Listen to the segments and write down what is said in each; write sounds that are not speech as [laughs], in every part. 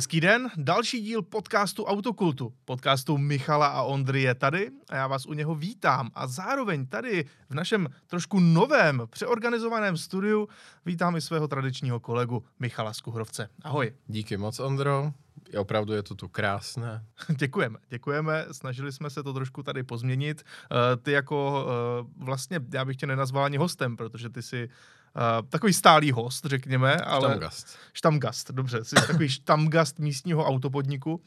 Hezký den, další díl podcastu Autokultu. Podcastu Michala a Ondry je tady a já vás u něho vítám. A zároveň tady v našem trošku novém, přeorganizovaném studiu vítám i svého tradičního kolegu Michala Skuhrovce. Ahoj. Díky moc, Ondro. Opravdu je to tu krásné. [laughs] děkujeme, děkujeme. Snažili jsme se to trošku tady pozměnit. Uh, ty jako uh, vlastně, já bych tě nenazval ani hostem, protože ty si Uh, takový stálý host, řekněme. Ale... Štamgast. Štamgast, dobře. Jsi [coughs] takový štamgast místního autopodniku. Uh,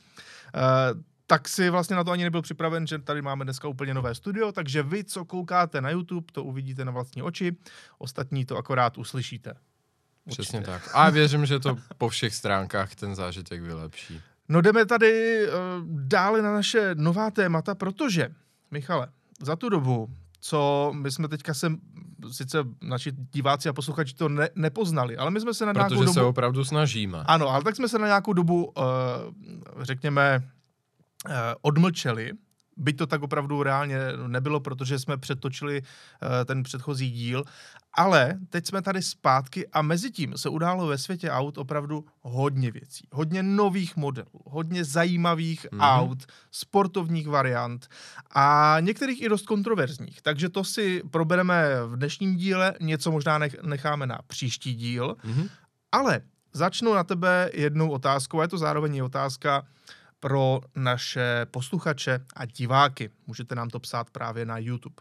tak si vlastně na to ani nebyl připraven, že tady máme dneska úplně nové studio, takže vy, co koukáte na YouTube, to uvidíte na vlastní oči, ostatní to akorát uslyšíte. Určitě. Přesně tak. A věřím, že to po všech stránkách ten zážitek vylepší. No jdeme tady uh, dále na naše nová témata, protože, Michale, za tu dobu, co my jsme teďka se, sice naši diváci a posluchači to ne, nepoznali, ale my jsme se na Protože nějakou dobu... se opravdu snažíme. Ano, ale tak jsme se na nějakou dobu, uh, řekněme, uh, odmlčeli byť to tak opravdu reálně nebylo, protože jsme přetočili uh, ten předchozí díl, ale teď jsme tady zpátky a mezi tím se událo ve světě aut opravdu hodně věcí. Hodně nových modelů, hodně zajímavých mm-hmm. aut, sportovních variant a některých i dost kontroverzních. Takže to si probereme v dnešním díle, něco možná necháme na příští díl. Mm-hmm. Ale začnu na tebe jednou otázkou, a je to zároveň i otázka, pro naše posluchače a diváky. Můžete nám to psát právě na YouTube.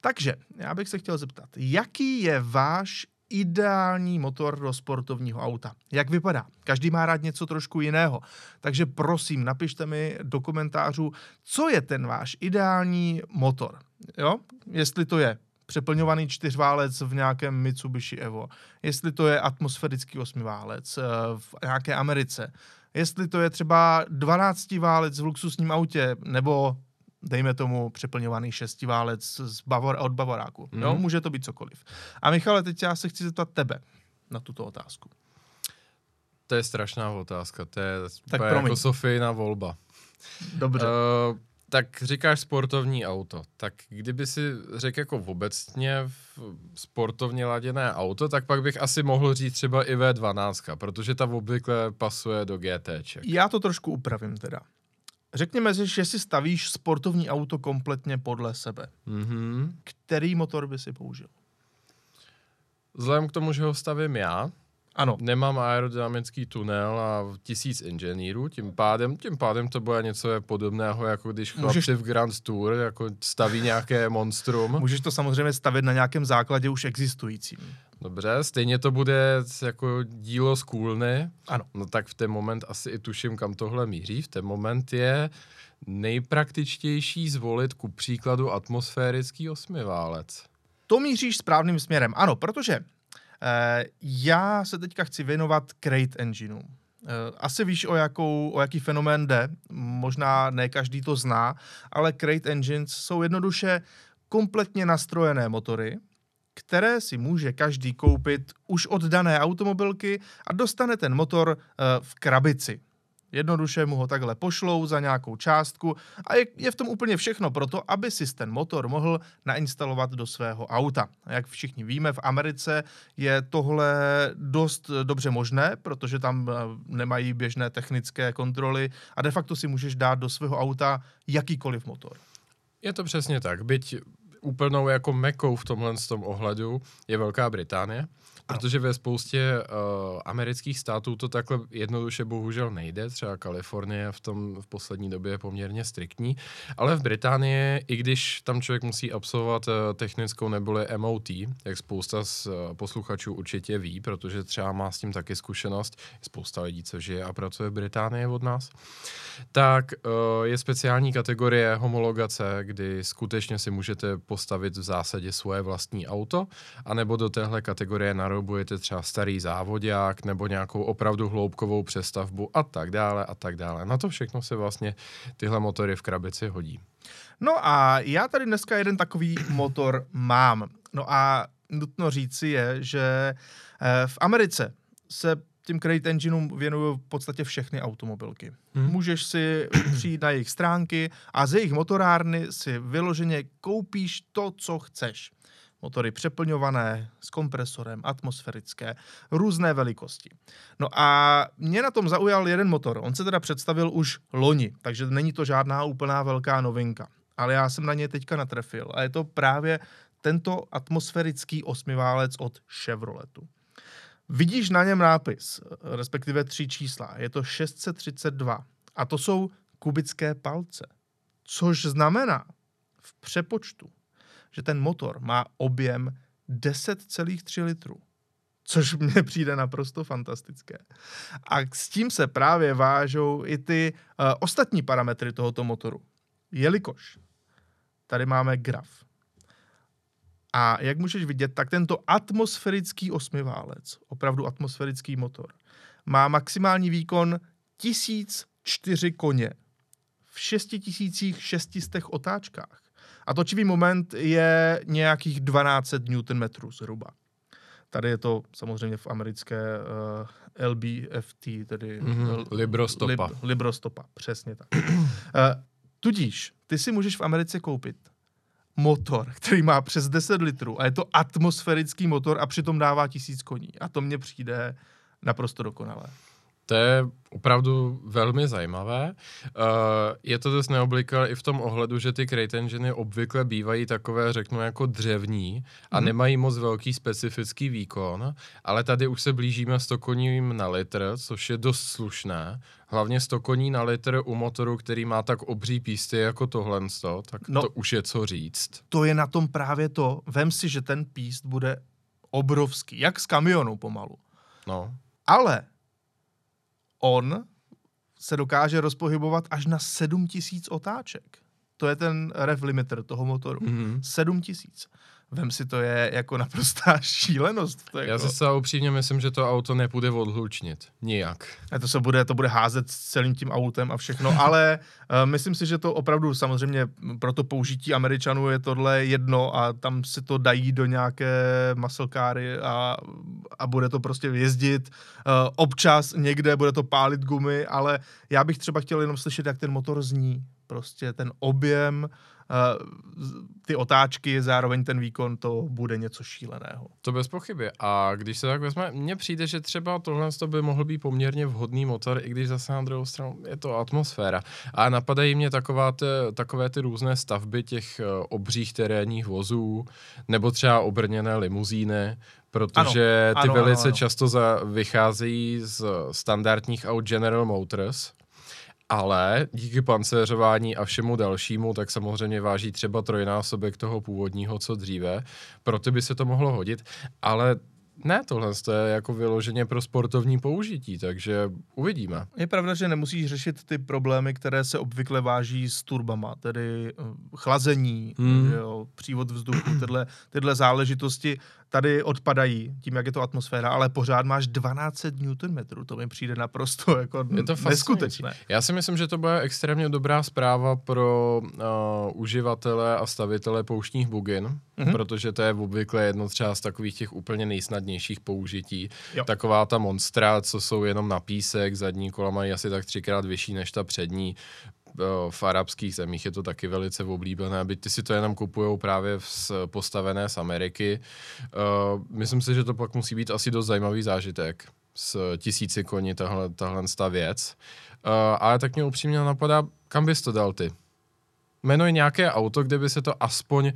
Takže já bych se chtěl zeptat, jaký je váš ideální motor do sportovního auta. Jak vypadá? Každý má rád něco trošku jiného. Takže prosím, napište mi do komentářů, co je ten váš ideální motor. Jo? Jestli to je přeplňovaný čtyřválec v nějakém Mitsubishi Evo, jestli to je atmosférický osmiválec eh, v nějaké Americe, jestli to je třeba 12 válec v luxusním autě, nebo dejme tomu přeplňovaný šestiválec z Bavor, od Bavoráku. Mm. Jo, mhm. může to být cokoliv. A Michale, teď já se chci zeptat tebe na tuto otázku. To je strašná otázka, to je tak jako Sofijna volba. Dobře. Uh, tak říkáš sportovní auto. Tak kdyby si řekl jako obecně sportovně laděné auto, tak pak bych asi mohl říct třeba i V12, protože ta obvykle pasuje do GT. Já to trošku upravím teda. Řekněme si, že si stavíš sportovní auto kompletně podle sebe. Mm-hmm. Který motor by si použil? Vzhledem k tomu, že ho stavím já, ano. Nemám aerodynamický tunel a tisíc inženýrů, tím pádem, tím pádem to bude něco podobného, jako když chlapci Můžeš... v Grand Tour jako staví nějaké [laughs] monstrum. Můžeš to samozřejmě stavit na nějakém základě už existujícím. Dobře, stejně to bude jako dílo z kůlny. Ano. No tak v ten moment asi i tuším, kam tohle míří. V ten moment je nejpraktičtější zvolit ku příkladu atmosférický osmiválec. To míříš správným směrem, ano, protože já se teďka chci věnovat Crate Engineu. Eh, asi víš, o, jakou, o jaký fenomén jde, možná ne každý to zná, ale Crate Engines jsou jednoduše kompletně nastrojené motory, které si může každý koupit už od dané automobilky a dostane ten motor eh, v krabici. Jednoduše mu ho takhle pošlou za nějakou částku a je, je v tom úplně všechno pro to, aby si ten motor mohl nainstalovat do svého auta. Jak všichni víme, v Americe je tohle dost dobře možné, protože tam eh, nemají běžné technické kontroly a de facto si můžeš dát do svého auta jakýkoliv motor. Je to přesně tak. Byť úplnou jako mekou v tomhle tom ohledu je Velká Británie, Protože ve spoustě uh, amerických států to takhle jednoduše bohužel nejde. Třeba Kalifornie v tom v poslední době je poměrně striktní. Ale v Británii, i když tam člověk musí absolvovat uh, technickou neboli MOT, jak spousta z uh, posluchačů určitě ví, protože třeba má s tím taky zkušenost, spousta lidí, co žije a pracuje v Británii od nás, tak uh, je speciální kategorie homologace, kdy skutečně si můžete postavit v zásadě svoje vlastní auto, anebo do téhle kategorie na narobujete třeba starý závodák nebo nějakou opravdu hloubkovou přestavbu a tak dále a tak dále. Na to všechno se vlastně tyhle motory v krabici hodí. No a já tady dneska jeden takový motor mám. No a nutno říci je, že eh, v Americe se tím Crate Engineům věnují v podstatě všechny automobilky. Hmm. Můžeš si [clears throat] přijít na jejich stránky a ze jejich motorárny si vyloženě koupíš to, co chceš Motory přeplňované, s kompresorem, atmosférické, různé velikosti. No a mě na tom zaujal jeden motor. On se teda představil už loni, takže není to žádná úplná velká novinka. Ale já jsem na něj teďka natrefil a je to právě tento atmosférický osmiválec od Chevroletu. Vidíš na něm nápis, respektive tři čísla. Je to 632 a to jsou kubické palce. Což znamená v přepočtu, že ten motor má objem 10,3 litrů. Což mně [laughs] přijde naprosto fantastické. A s tím se právě vážou i ty uh, ostatní parametry tohoto motoru. Jelikož tady máme graf. A jak můžeš vidět, tak tento atmosférický osmiválec, opravdu atmosférický motor, má maximální výkon 1004 koně v 6600 otáčkách. A točivý moment je nějakých 12 Nm zhruba. Tady je to samozřejmě v americké uh, LBFT, tedy mm-hmm. Librostopa. Lib, Librostopa, přesně tak. uh, tudíž, ty si můžeš v Americe koupit motor, který má přes 10 litrů a je to atmosférický motor a přitom dává tisíc koní. A to mně přijde naprosto dokonalé. To je opravdu velmi zajímavé. Uh, je to dost neobvyklé i v tom ohledu, že ty crate engine obvykle bývají takové, řeknu, jako dřevní a mm. nemají moc velký specifický výkon, ale tady už se blížíme 100 koním na litr, což je dost slušné. Hlavně 100 koní na litr u motoru, který má tak obří písty jako tohle, tak no, to už je co říct. To je na tom právě to. Vem si, že ten píst bude obrovský, jak z kamionu pomalu. No. Ale on se dokáže rozpohybovat až na 7000 otáček. To je ten rev limiter toho motoru. Mm-hmm. 7000. Vem si, to je jako naprostá [laughs] šílenost. To Já jako... si se upřímně myslím, že to auto nepůjde odhlučnit. Nijak. A to se bude, to bude házet s celým tím autem a všechno, [laughs] ale uh, myslím si, že to opravdu samozřejmě pro to použití Američanů je tohle jedno a tam si to dají do nějaké maselkáry a, a bude to prostě jezdit. Uh, občas někde bude to pálit gumy, ale já bych třeba chtěl jenom slyšet, jak ten motor zní. Prostě ten objem, ty otáčky, zároveň ten výkon, to bude něco šíleného. To bez pochyby. A když se tak vezme, mně přijde, že třeba tohle by mohl být poměrně vhodný motor, i když zase na druhou stranu je to atmosféra. A napadají mě taková ty, takové ty různé stavby těch eh, obřích terénních vozů, nebo třeba obrněné limuzíny, protože ano, ty ano, velice ano, ano. často za, vycházejí z standardních aut General Motors, ale díky pancéřování a všemu dalšímu, tak samozřejmě váží třeba trojnásobek toho původního, co dříve. Proto by se to mohlo hodit, ale ne, tohle je jako vyloženě pro sportovní použití, takže uvidíme. Je pravda, že nemusíš řešit ty problémy, které se obvykle váží s turbama, tedy eh, chlazení, hmm. jo, přívod vzduchu, tyhle, tyhle záležitosti tady odpadají tím, jak je to atmosféra, ale pořád máš 12 Nm, to mi přijde naprosto jako je to neskutečné. Já si myslím, že to bude extrémně dobrá zpráva pro uh, uživatele a stavitele pouštních bugin, mm-hmm. protože to je obvykle jedno třeba z takových těch úplně nejsnadnějších použití. Jo. Taková ta monstra, co jsou jenom na písek, zadní kola mají asi tak třikrát vyšší než ta přední, v arabských zemích je to taky velice oblíbené, byť ty si to jenom kupují právě z, postavené z Ameriky. Uh, myslím si, že to pak musí být asi dost zajímavý zážitek s tisíci koní tahle, tahle ta věc. Uh, ale tak mě upřímně napadá, kam bys to dal ty? Jmenuj nějaké auto, kde by se to aspoň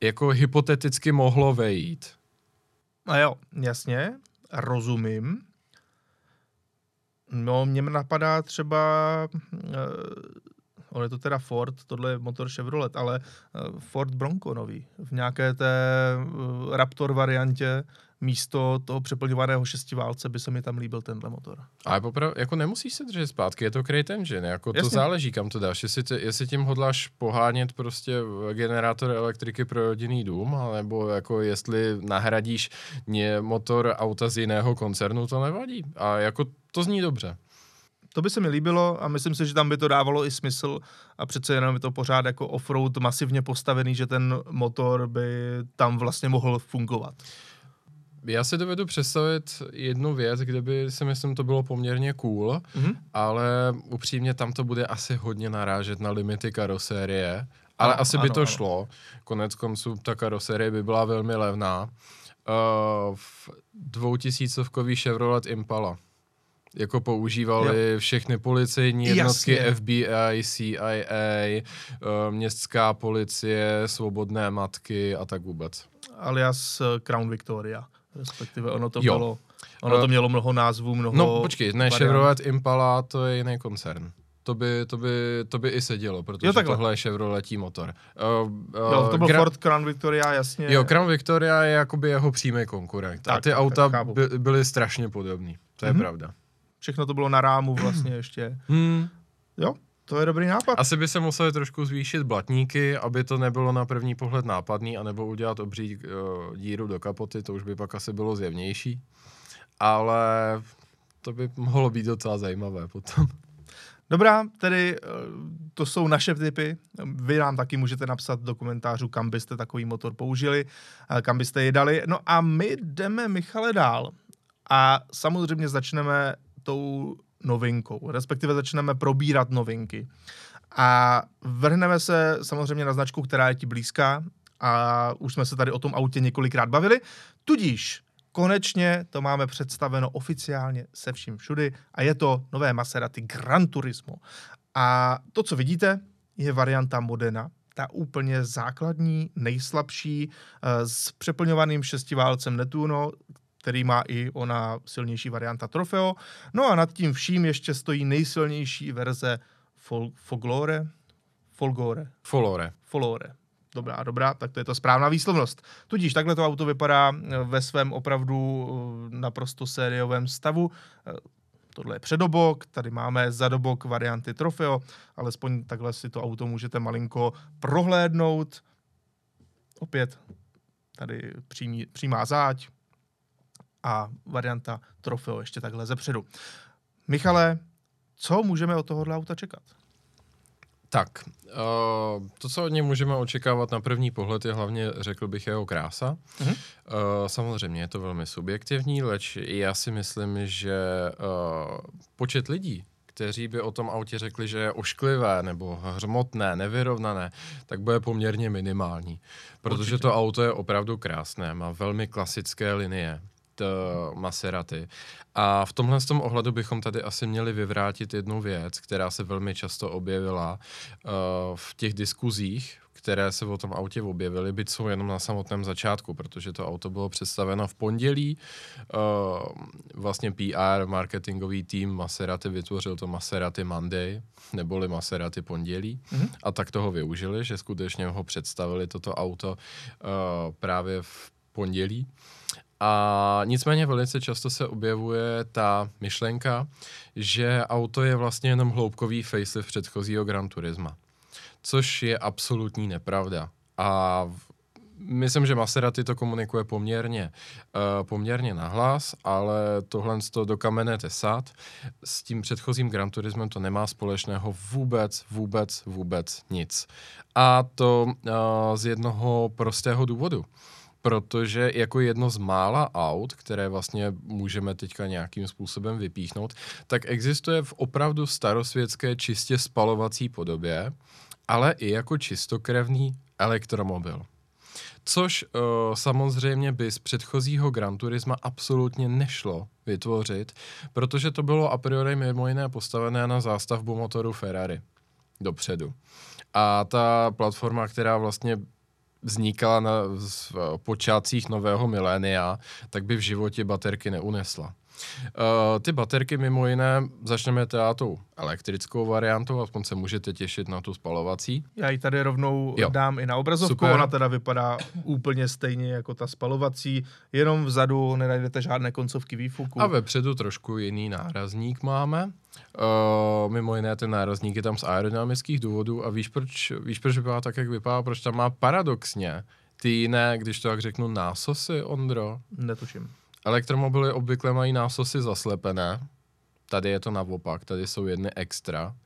jako hypoteticky mohlo vejít. A jo, jasně, rozumím. No, mě napadá třeba, uh, on je to teda Ford, tohle je motor Chevrolet, ale uh, Ford Bronco nový, v nějaké té uh, Raptor variantě, místo toho přeplňovaného šestiválce by se mi tam líbil tenhle motor. Ale popravdu, jako nemusíš se držet zpátky, je to crate engine, jako Jasně. to záleží, kam to dáš. Jestli, tě, jestli tím hodláš pohánět prostě generátor elektriky pro rodinný dům, alebo jako jestli nahradíš ně motor auta z jiného koncernu, to nevadí. A jako to zní dobře. To by se mi líbilo a myslím si, že tam by to dávalo i smysl a přece jenom je to pořád jako offroad masivně postavený, že ten motor by tam vlastně mohl fungovat. Já si dovedu představit jednu věc, kde by si myslím, to bylo poměrně cool, mm-hmm. ale upřímně tam to bude asi hodně narážet na limity karosérie Ale Ano, asi by ano, to ano. šlo. Konec konců ta karoserie by byla velmi levná. Uh, v dvoutisícovkový Chevrolet Impala. Jako používali jo. všechny policejní jednotky, Jasně. FBI, CIA, uh, městská policie, svobodné matky a tak vůbec. alias eh, Crown Victoria. Respektive ono to Jo. bylo, ono to Eh, mělo mnoho názvů, mnoho No počkej, ne, variant. Chevrolet Impala to je jiný koncern. To by, to by, to by i sedělo, protože Jo, takhle. tohle je Chevroletí motor. Uh, uh, Jo, to byl Ford Crown Victoria, jasně. Jo, Crown Victoria je jakoby jeho přímý konkurent. a Tak, ty tak, auta tak, by, byly strašně podobný. To je Mhm. pravda. Všechno to bylo na rámu vlastně ještě. Hmm. Jo, to je dobrý nápad. Asi by se museli trošku zvýšit blatníky, aby to nebylo na první pohled nápadný, anebo udělat obří uh, díru do kapoty, to už by pak asi bylo zjevnější. Ale to by mohlo být docela zajímavé potom. Dobrá, tedy eh, to jsou naše tipy. Vy nám taky můžete napsat do komentářů, kam byste takový motor použili, eh, kam byste je dali. No a my jdeme, Michale, dál. A samozřejmě začneme tou novinkou, respektive začneme probírat novinky. A vrhneme se samozřejmě na značku, která je ti blízká. A už jsme se tady o tom autě několikrát bavili, tudíž konečně to máme představeno oficiálně se vším všudy. A je to nové Maserati Gran Turismo. A to, co vidíte, je varianta Modena, ta úplně základní, nejslabší, eh, s přeplňovaným šestiválcem Netuno, který má i ona silnější varianta Trofeo. No a nad tím vším ještě stojí nejsilnější verze Fol- Foglore, Folgore, Folore. Folore. Dobrá, dobrá, tak to je to správná výslovnost. Tudíž takhle to auto vypadá eh, ve svém opravdu eh, naprosto sériovém stavu. Eh, Tohle je předobok, tady máme zadobok varianty Trofeo, alespoň takhle si to auto můžete malinko prohlédnout. Opět tady přímý, přímá záď a varianta Trofeo ještě takhle zepředu. Michale, co můžeme od tohohle auta čekat? Tak, uh, to, co od něj můžeme očekávat na první pohled, je hlavně, řekl bych, jeho krása. Mhm. Uh, samozřejmě je to velmi subjektivní, leč já si myslím, že uh, počet lidí, kteří by o tom autě řekli, že je ošklivé nebo hřmotné, nevyrovnané, tak bude poměrně minimální. Protože Určitě. to auto je opravdu krásné, má velmi klasické linie. T- Maserati. A v tomhle z tom ohledu bychom tady asi měli vyvrátit jednu věc, která se velmi často objevila uh, v těch diskuzích, které se o tom autě objevily, byť jsou jenom na samotném začátku, protože to auto bylo představeno v pondělí. Uh, vlastně PR, marketingový tým Maserati vytvořil to Maserati Monday, neboli Maserati pondělí. Mhm. A tak toho využili, že skutečně ho představili toto auto uh, právě v pondělí. A nicméně velice často se objevuje ta myšlenka, že auto je vlastně jenom hloubkový facelift předchozího Gran Turisma. Což je absolutní nepravda. A myslím, že Maserati to komunikuje poměrně, uh, poměrně nahlas, ale tohle to do kamene tesat. S tím předchozím Gran Turismem to nemá společného vůbec, vůbec, vůbec nic. A to uh, z jednoho prostého důvodu protože jako jedno z mála aut, které vlastně můžeme teďka nějakým způsobem vypíchnout, tak existuje v opravdu starosvětské čistě spalovací podobě, ale i jako čistokrevný elektromobil. Což uh, samozřejmě by z předchozího Gran Turisma absolutně nešlo vytvořit, protože to bylo a priori mimo jiné postavené na zástavbu motoru Ferrari dopředu. A ta platforma, která vlastně vznikala na v počátcích nového milénia, tak by v životě baterky neunesla. Uh, ty baterky mimo jiné začneme teda tou elektrickou variantou, aspoň se můžete těšit na tu spalovací. Já ji tady rovnou Jo. dám i na obrazovku. Super. ona teda vypadá úplně stejně jako ta spalovací, jenom vzadu nenajdete žádné koncovky výfuku. A vepředu trošku jiný nárazník máme. Uh, mimo jiné ten nárazník je tam z aerodynamických důvodů a víš proč, víš proč vypadá tak, jak vypadá, proč tam má paradoxně ty jiné, když to tak řeknu, násosy, Ondro. Netuším. Elektromobily obvykle mají násosy zaslepené, tady je to naopak, tady jsou jedny extra.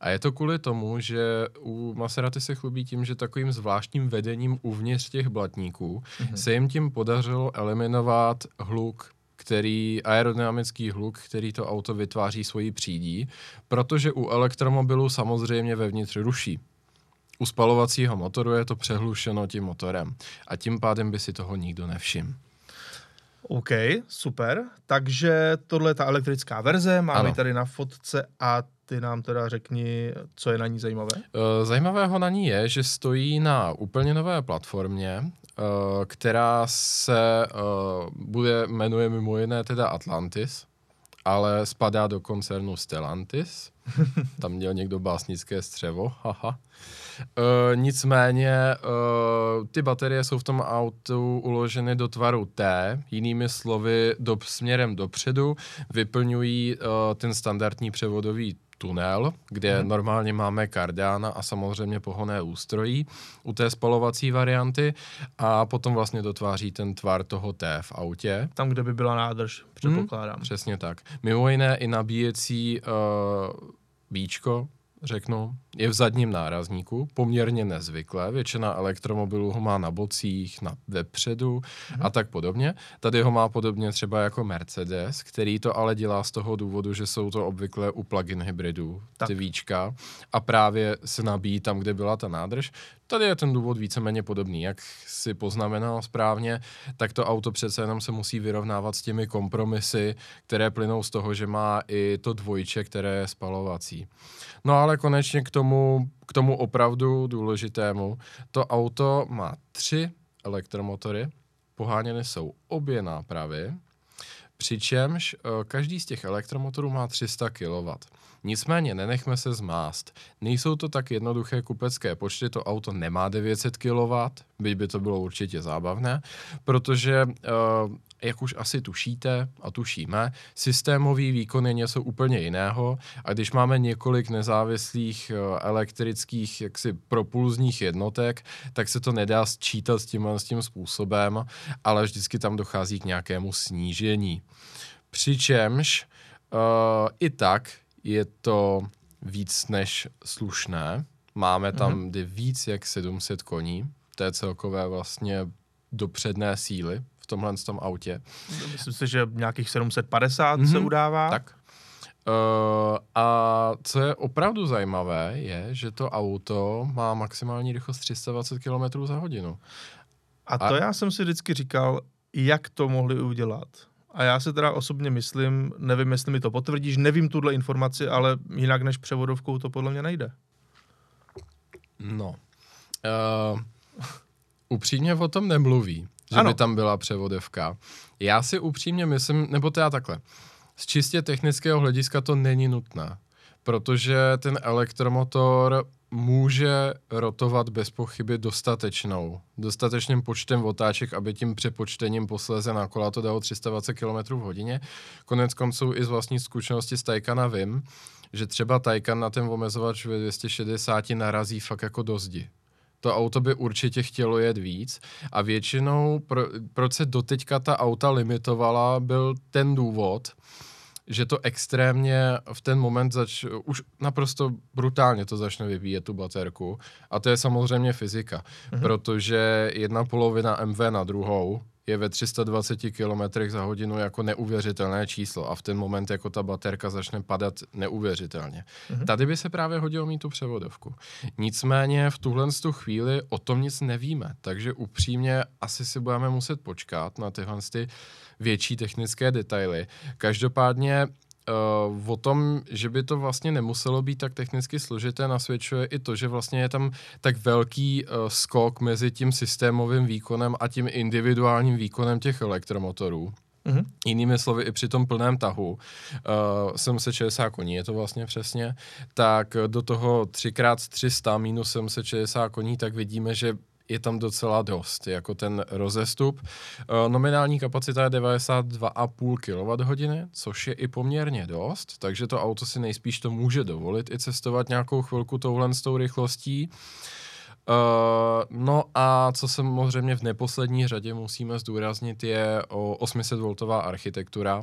A je to kvůli tomu, že u Maserati se chlubí tím, že takovým zvláštním vedením uvnitř těch blatníků mm-hmm. se jim tím podařilo eliminovat hluk, který, aerodynamický hluk, který to auto vytváří svojí přídí, protože u elektromobilu samozřejmě vevnitř ruší. U spalovacího motoru je to přehlušeno tím motorem a tím pádem by si toho nikdo nevšiml. OK, super. Takže tohle je ta elektrická verze, máme Ano. tady na fotce a ty nám teda řekni, co je na ní zajímavé. Eh, Zajímavého na ní je, že stojí na úplně nové platformě, eh, která se eh, bude, jmenuje mimo jiné teda Atlantis, ale spadá do koncernu Stellantis. [laughs] Tam měl někdo básnické střevo, haha. E, nicméně e, ty baterie jsou v tom autu uloženy do tvaru T, jinými slovy do, směrem dopředu, vyplňují e, ten standardní převodový tunel, kde hmm. normálně máme kardána a samozřejmě pohonné ústrojí u té spalovací varianty a potom vlastně dotváří ten tvar toho T v autě. Tam, kde by byla nádrž, předpokládám. Přesně tak. Mimo jiné i nabíjecí uh, bíčko, řeknu, je v zadním nárazníku, poměrně nezvyklé. Většina elektromobilů ho má na bocích, na vepředu a tak podobně. Tady ho má podobně třeba jako Mercedes, který to ale dělá z toho důvodu, že jsou to obvykle u plug-in hybridů, Tak. ty víčka, a právě se nabíjí tam, kde byla ta nádrž. Tady je ten důvod víceméně podobný. Jak si poznamenal správně, tak to auto přece jenom se musí vyrovnávat s těmi kompromisy, které plynou z toho, že má i to dvojče, které je spalovací. No ale konečně k tomu, k tomu opravdu důležitému. To auto má tři elektromotory, poháněny jsou obě nápravy, přičemž eh, každý z těch elektromotorů má 300 kW. Nicméně nenechme se zmást. Nejsou to tak jednoduché kupecké počty, to auto nemá 900 kW, byť by to bylo určitě zábavné, protože, eh, jak už asi tušíte a tušíme, systémový výkon je něco úplně jiného a když máme několik nezávislých eh, elektrických jaksi propulzních jednotek, tak se to nedá sčítat s tímhle s tím způsobem, ale vždycky tam dochází k nějakému snížení. Přičemž uh, i tak je to víc než slušné. Máme tam mm-hmm. víc jak 700 koní, to je celkové vlastně dopředné síly v tomhle tom autě. Myslím si, že nějakých 750 mm-hmm. se udává. Tak. Uh, a co je opravdu zajímavé, je, že to auto má maximální rychlost 320 km za hodinu. A to A- já jsem si vždycky říkal, jak to mohli udělat. A já se teda osobně myslím, nevím, jestli mi to potvrdíš, nevím tuhle informaci, ale jinak než převodovkou to podle mě nejde. No. Uh, upřímně o tom nemluví, že Ano. by tam byla převodovka. Já si upřímně myslím, nebo teda takhle, z čistě technického hlediska to není nutné, protože ten elektromotor může rotovat bez pochyby dostatečnou, dostatečným počtem otáček, aby tím přepočtením posléze na kola to dalo 320 km v hodině. Konec konců i z vlastní zkušenosti z Taycana vím, že třeba Taycan na ten omezovač ve 260 narazí fakt jako do zdi. To auto by určitě chtělo jet víc a většinou, pro, proč se doteďka ta auta limitovala, byl ten důvod, že to extrémně v ten moment zač, už naprosto brutálně to začne vyvíjet tu baterku. A to je samozřejmě fyzika, mm-hmm. protože jedna polovina MV na druhou je ve 320 km za hodinu jako neuvěřitelné číslo a v ten moment jako ta baterka začne padat neuvěřitelně. Mm-hmm. Tady by se právě hodilo mít tu převodovku. Nicméně v tuhle tu chvíli o tom nic nevíme, takže upřímně asi si budeme muset počkat na tyhle ty větší technické detaily. Každopádně Uh, o tom, že by to vlastně nemuselo být tak technicky složité, nasvědčuje i to, že vlastně je tam tak velký uh, skok mezi tím systémovým výkonem a tím individuálním výkonem těch elektromotorů. Mhm. Jinými slovy, i při tom plném tahu, uh, 760 koní je to vlastně přesně, tak do toho 3x300 minus 760 koní, tak vidíme, že je tam docela dost, jako ten rozestup. Uh, nominální kapacita je 92,5 kWh, což je i poměrně dost, takže to auto si nejspíš to může dovolit i cestovat nějakou chvilku touhle s tou rychlostí. Uh, no a co samozřejmě v neposlední řadě musíme zdůraznit je o 800V architektura,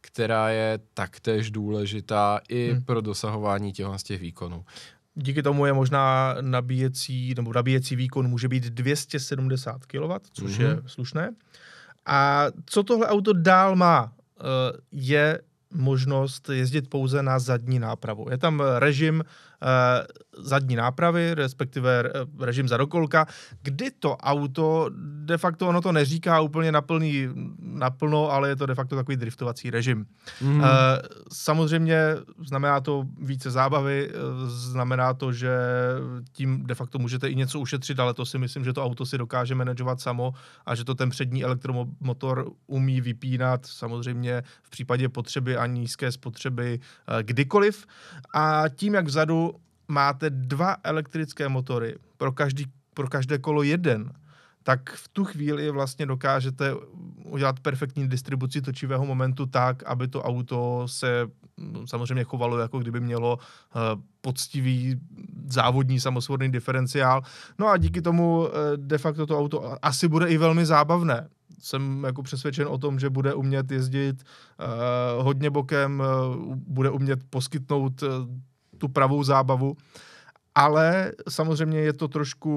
která je taktéž důležitá i hmm. pro dosahování těchto těch výkonů. Díky tomu je možná nabíjecí, nebo nabíjecí výkon může být 270 kW, což Mhm. mm-hmm. je slušné. A co tohle auto dál má, eh, je možnost jezdit pouze na zadní nápravu. Je tam režim zadní nápravy, respektive režim zadokolka, kdy to auto, de facto ono to neříká úplně naplný, naplno, ale je to de facto takový driftovací režim. Mm. Samozřejmě znamená to více zábavy, znamená to, že tím de facto můžete i něco ušetřit, ale to si myslím, že to auto si dokáže manažovat samo a že to ten přední elektromotor umí vypínat samozřejmě v případě potřeby a nízké spotřeby eh, kdykoliv. A tím, jak vzadu máte dva elektrické motory, pro, každý, pro každé kolo jeden, tak v tu chvíli vlastně dokážete udělat perfektní distribuci točivého momentu tak, aby to auto se mm, samozřejmě chovalo, jako kdyby mělo uh, poctivý závodní samosvodný diferenciál. No a díky tomu uh, de facto to auto asi bude i velmi zábavné. Jsem jako přesvědčen o tom, že bude umět jezdit uh, hodně bokem, bude umět poskytnout tu pravou zábavu, ale samozřejmě je to trošku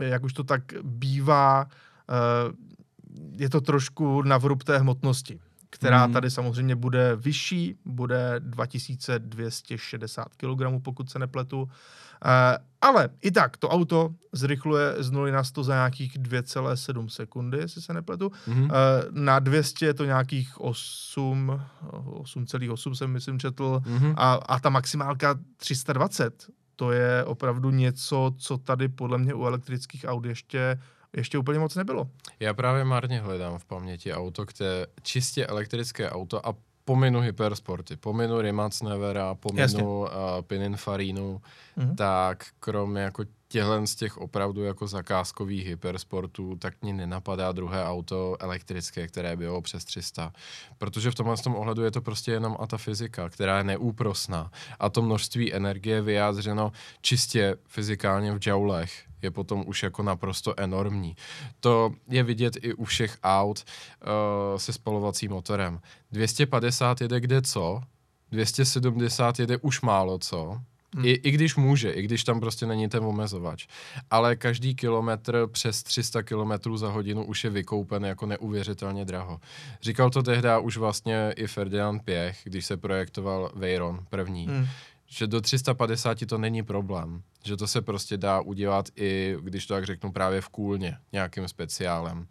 jak už to tak bývá, eh, je to trošku na vrub té hmotnosti, která hmm. tady samozřejmě bude vyšší, bude 2260 kg, pokud se nepletu. Eh, ale i tak, to auto zrychluje z 0 na 100 za nějakých 2,7 sekundy, jestli se nepletu. Mm-hmm. Na 200 je to nějakých 8, 8,8 jsem myslím četl mm-hmm. a, a ta maximálka 320 to je opravdu něco, co tady podle mě u elektrických aut ještě ještě úplně moc nebylo. Já právě marně hledám v paměti auto, které čistě elektrické auto a pominu hypersporty, pominu Rimac Nevera, pominu uh, Pininfarinu, mm-hmm. tak kromě jako těchhle z těch opravdu jako zakázkových hypersportů, tak mě nenapadá druhé auto elektrické, které bylo přes 300. Protože v tomhle tom ohledu je to prostě jenom a ta fyzika, která je neúprosná. A to množství energie vyjádřeno čistě fyzikálně v joulech je potom už jako naprosto enormní. To je vidět i u všech aut uh, se spalovacím motorem. 250 jede kde co, 270 jede už málo co, Hmm. I, I když může, i když tam prostě není ten omezovač. Ale každý kilometr přes 300 kilometrů za hodinu už je vykoupen jako neuvěřitelně draho. Říkal to tehdy už vlastně i Ferdinand Pěch, když se projektoval Veyron první. Hmm že do 350 to není problém. Že to se prostě dá udělat i, když to tak řeknu, právě v kůlně, nějakým speciálem.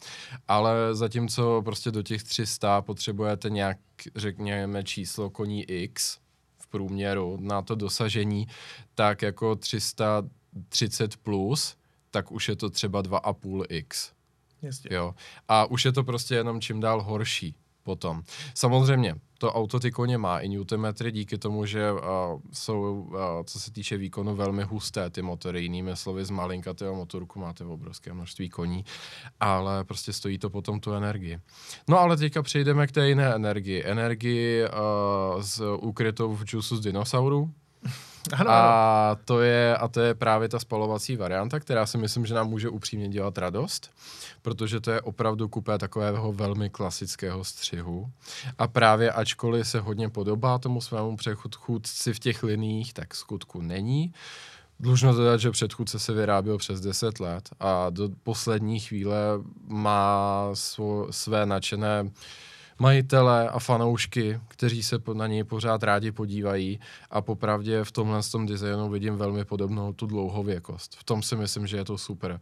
Ale zatímco prostě do těch 300 potřebujete nějak, řekněme, číslo koní X, průměru na to dosažení, tak jako 330 plus, tak už je to třeba 2,5x. Jasně. Jo. A už je to prostě jenom čím dál horší potom. Samozřejmě, to auto ty koně má i Newtonmetry díky tomu, že uh, jsou, uh, co se týče výkonu, velmi husté ty motory. Jinými slovy, z malinkatého motorku máte obrovské množství koní, ale prostě stojí to potom tu energii. No ale teďka přejdeme k té jiné energii. Energii uh, z ukrytou v džusu z dinosaurů, ano, a, to je, a to je právě ta spalovací varianta, která si myslím, že nám může upřímně dělat radost, protože to je opravdu kupé takového velmi klasického střihu. A právě ačkoliv se hodně podobá tomu svému předchůdci v těch liních, tak skutku není. Dlužno dodat, že předchůdce se vyráběl přes 10 let a do poslední chvíle má svo, své nadšené uh, majitele a fanoušky, kteří se na něj pořád rádi podívají a popravdě v tomhle tom designu vidím velmi podobnou tu dlouhověkost. V tom si myslím, že je to super.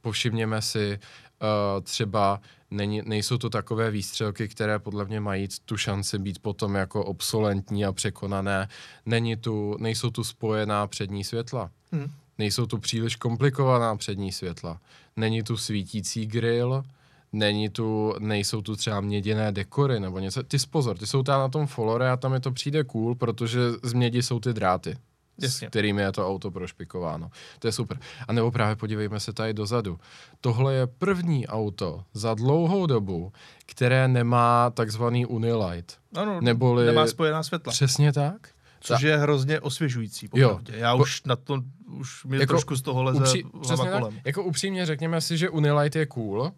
Povšimněme si, uh, třeba není, nejsou to takové výstřelky, které podle mě mají tu šanci být potom jako obsolentní a překonané. Není tu, nejsou tu spojená přední světla. Hmm. Nejsou tu příliš komplikovaná přední světla. Není tu svítící grill, není tu, nejsou tu třeba měděné dekory nebo něco. Ty pozor, ty jsou tam na tom folore a tam je to přijde cool, protože z mědi jsou ty dráty. Jasně. s kterými je to auto prošpikováno. To je super. A nebo právě podívejme se tady dozadu. Tohle je první auto za dlouhou dobu, které nemá takzvaný Unilight. Ano, neboli... nemá spojená světla. Přesně tak. Což je hrozně osvěžující, popravdě. Já po, už na to, už mě jako, trošku z toho leze upří, kolem. Tak, jako upřímně řekněme si, že Unilight je cool,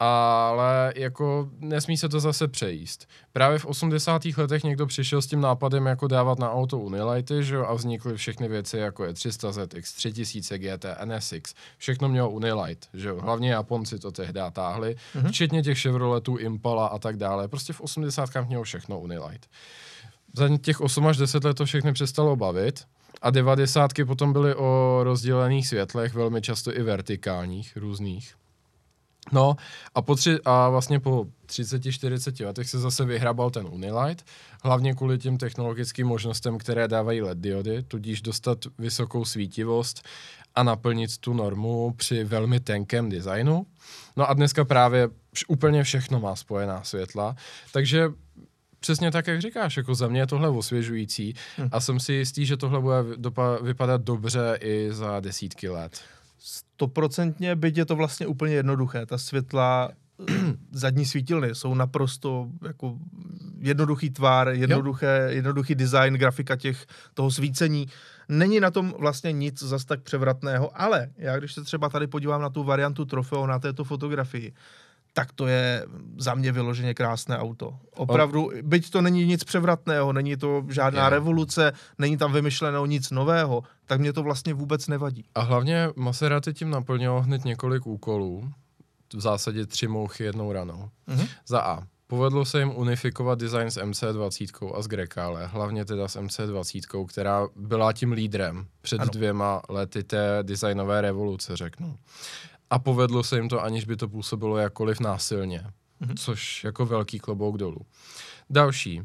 ale jako nesmí se to zase přejíst. Právě v 80. letech někdo přišel s tím nápadem jako dávat na auto Unilighty, že a vznikly všechny věci jako je 300 ZX, 3000 GT, NSX, všechno mělo Unilight, že jo. Hlavně Japonci to tehdy táhli, mm-hmm. včetně těch Chevroletů, Impala a tak dále. Prostě v 80. mělo všechno Unilight. Za těch 8 až 10 let to všechny přestalo bavit A devadesátky potom byly o rozdělených světlech, velmi často i vertikálních, různých. No a, po tři, a vlastně po 30-40 letech se zase vyhrabal ten Unilight, hlavně kvůli těm technologickým možnostem, které dávají LED diody, tudíž dostat vysokou svítivost a naplnit tu normu při velmi tenkém designu. No a dneska právě úplně všechno má spojená světla, takže přesně tak, jak říkáš, jako za mě je tohle osvěžující hm. a jsem si jistý, že tohle bude dopa- vypadat dobře i za desítky let. Stoprocentně, byť je to vlastně úplně jednoduché. Ta světla zadní svítilny jsou naprosto jako jednoduchý tvar, jednoduché, jednoduchý design, grafika těch, toho svícení. Není na tom vlastně nic zas tak převratného, ale já když se třeba tady podívám na tu variantu trofeo na této fotografii, tak to je za mě vyloženě krásné auto. Opravdu, byť to není nic převratného, není to žádná revoluce, není tam vymyšleno nic nového, tak mě to vlastně vůbec nevadí. A hlavně Maserati tím naplnilo hned několik úkolů, v zásadě tři mouchy jednou ranou. Mm-hmm. Za A. Povedlo se jim unifikovat design s MC20 a s Grecale, hlavně teda s MC20, která byla tím lídrem před ano. dvěma lety té designové revoluce, řeknu a povedlo se jim to, aniž by to působilo jakkoliv násilně, mm-hmm. což jako velký klobouk dolů. Další.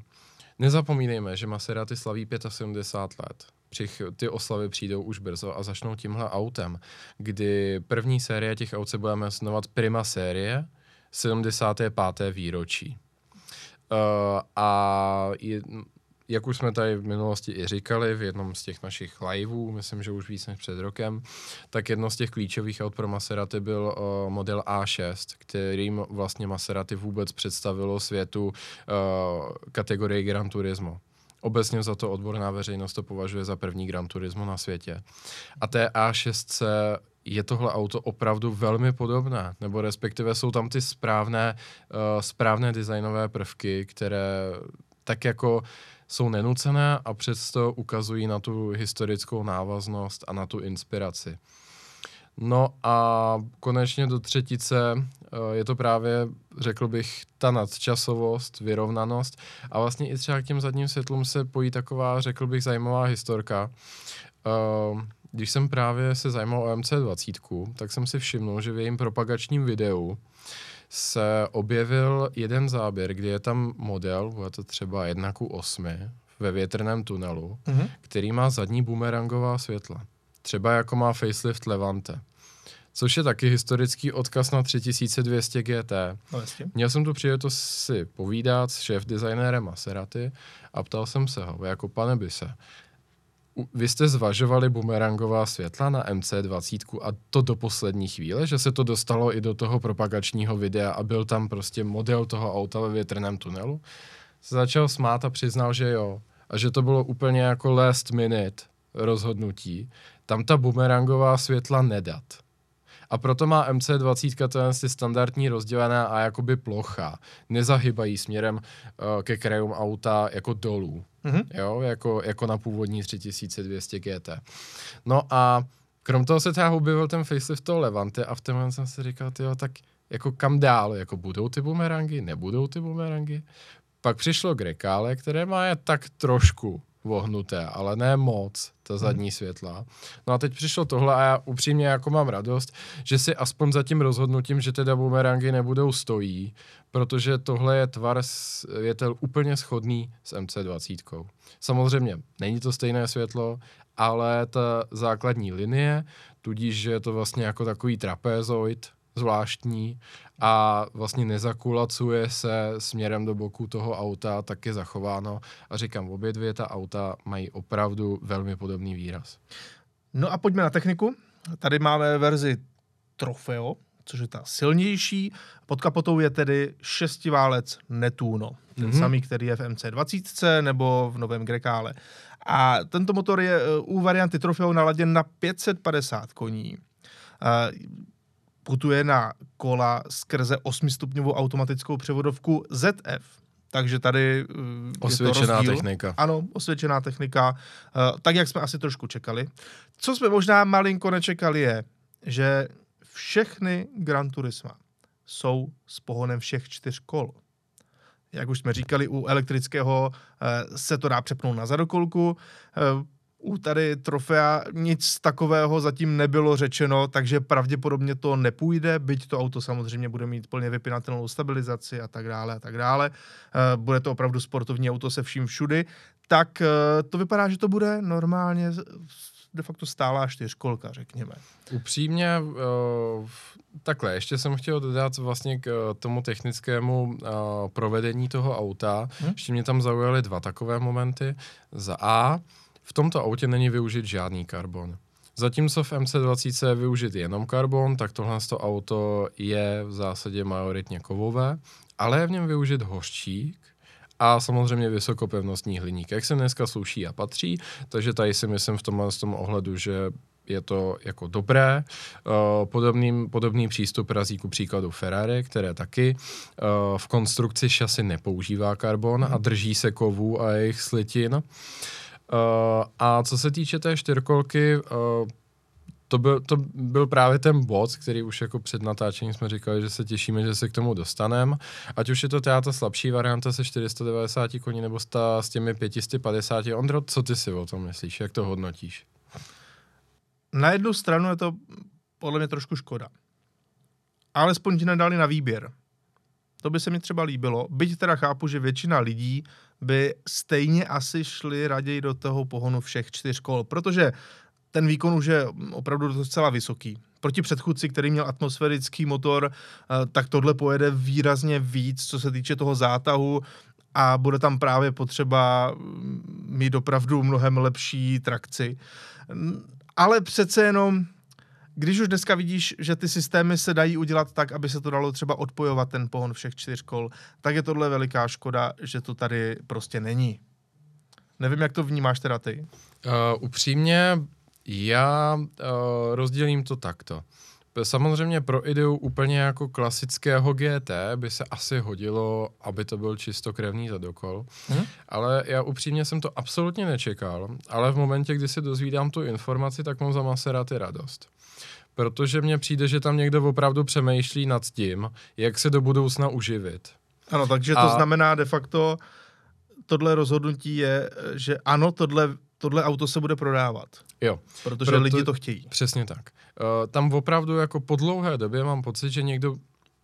Nezapomínejme, že Maserati slaví 75 let. Přich, ty oslavy přijdou už brzo a začnou tímhle autem, kdy první série těch aut se budeme jmenovat Prima série, 75. výročí. Uh, a je, jak už jsme tady v minulosti i říkali v jednom z těch našich liveů, myslím, že už víc než před rokem, tak jedno z těch klíčových aut pro Maserati byl uh, model A6, kterým vlastně Maserati vůbec představilo světu uh, kategorii Gran Turismo. Obecně za to odborná veřejnost to považuje za první Gran Turismo na světě. A té A6 je tohle auto opravdu velmi podobné, nebo respektive jsou tam ty správné, uh, správné designové prvky, které tak jako jsou nenucené a přesto ukazují na tu historickou návaznost a na tu inspiraci. No a konečně do třetice je to právě, řekl bych, ta nadčasovost, vyrovnanost a vlastně i třeba k těm zadním světlům se pojí taková, řekl bych, zajímavá historka. Eh, když jsem právě se zajímal o MC20, tak jsem si všimnul, že v jejím propagačním videu se objevil jeden záběr, kdy je tam model, bude to třeba 1 ku 8 ve větrném tunelu, mm-hmm. který má zadní bumerangová světla. Třeba jako má facelift Levante. Což je taky historický odkaz na 3200 GT. No, Měl jsem tu příležitost si povídat s šéf designérem Maserati a ptal jsem se ho, jako pane Bise, vy jste zvažovali bumerangová světla na MC20 a to do poslední chvíle, že se to dostalo i do toho propagačního videa a byl tam prostě model toho auta ve větrném tunelu? Se začal smát a přiznal, že jo. A že to bylo úplně jako last minute rozhodnutí. Tam ta bumerangová světla nedat. A proto má MC20 to ty standardní rozdělená a jakoby plocha. Nezahybají směrem uh, ke krajům auta jako dolů. Mm-hmm. Jo, jako, jako na původní 3200 GT. No a krom toho se třeba objevil ten facelift toho Levante a v tom jsem si říkal, tyjo, tak jako kam dál, jako budou ty bumerangy, nebudou ty bumerangy. Pak přišlo Grekále, které má je tak trošku vohnuté, ale ne moc, ta zadní hmm. světla. No a teď přišlo tohle a já upřímně jako mám radost, že si aspoň za tím rozhodnutím, že teda bumerangy nebudou stojí, protože tohle je tvar, to úplně schodný s MC20. Samozřejmě není to stejné světlo, ale ta základní linie, tudíž, že je to vlastně jako takový trapézoid, zvláštní a vlastně nezakulacuje se směrem do boku toho auta, tak je zachováno. A říkám, obě dvě ta auta mají opravdu velmi podobný výraz. No a pojďme na techniku. Tady máme verzi Trofeo, což je ta silnější. Pod kapotou je tedy šestiválec Netuno, ten mm-hmm. samý, který je v MC20 nebo v novém Grekále. A tento motor je eh, u varianty Trofeo naladěn na 550 koní. Putuje na kola skrze 8-stupňovou automatickou převodovku ZF. Takže tady osvědčená je to technika. Ano, osvědčená technika, uh, tak jak jsme asi trošku čekali. Co jsme možná malinko nečekali je, že všechny Gran Turisma jsou s pohonem všech čtyř kol. Jak už jsme říkali, u elektrického uh, se to dá přepnout na zadokolku. U tady trofea nic takového zatím nebylo řečeno, takže pravděpodobně to nepůjde, byť to auto samozřejmě bude mít plně vypinatelnou stabilizaci a tak dále a tak dále. Eh, bude to opravdu sportovní auto se vším všudy. Tak eh, to vypadá, že to bude normálně de facto stálá čtyřkolka, řekněme. Upřímně, uh, takhle, ještě jsem chtěl dodat vlastně k tomu technickému uh, provedení toho auta. Hmm? Ještě mě tam zaujaly dva takové momenty. Za A, v tomto autě není využit žádný karbon. Zatímco v MC20 je využit jenom karbon, tak tohle auto je v zásadě majoritně kovové, ale je v něm využit hořčík, a samozřejmě vysokopevnostní hliník, jak se dneska sluší a patří, takže tady si myslím v tomhle tom ohledu, že je to jako dobré. Uh, podobný, podobný přístup razí ku příkladu Ferrari, které taky uh, v konstrukci šasy nepoužívá karbon a drží se kovů a jejich slitin. Uh, a co se týče té čtyřkolky, uh, to byl, to byl právě ten bod, který už jako před natáčením jsme říkali, že se těšíme, že se k tomu dostaneme. Ať už je to teda ta slabší varianta se 490 koní nebo ta, s těmi 550. Ondro, co ty si o tom myslíš? Jak to hodnotíš? Na jednu stranu je to podle mě trošku škoda. Alespoň ti nedali na výběr. To by se mi třeba líbilo. Byť teda chápu, že většina lidí by stejně asi šli raději do toho pohonu všech čtyř kol, protože ten výkon už je opravdu docela vysoký. Proti předchůdci, který měl atmosférický motor, eh, tak tohle pojede výrazně víc, co se týče toho zátahu a bude tam právě potřeba mm, mít opravdu mnohem lepší trakci. Ale přece jenom, když už dneska vidíš, že ty systémy se dají udělat tak, aby se to dalo třeba odpojovat ten pohon všech čtyř kol, tak je tohle veliká škoda, že to tady prostě není. Nevím, jak to vnímáš teda ty. Uh, upřímně, já uh, rozdělím to takto. Samozřejmě pro ideu úplně jako klasického GT by se asi hodilo, aby to byl čistokrevný zadokol, hmm? ale já upřímně jsem to absolutně nečekal, ale v momentě, kdy se dozvídám tu informaci, tak mám za Maserati radost. Protože mně přijde, že tam někdo opravdu přemýšlí nad tím, jak se do budoucna uživit. Ano, takže to A... znamená de facto, tohle rozhodnutí je, že ano, tohle tohle auto se bude prodávat. Jo. Protože Proto, lidi to chtějí. Přesně tak. Uh, tam opravdu jako po dlouhé době mám pocit, že někdo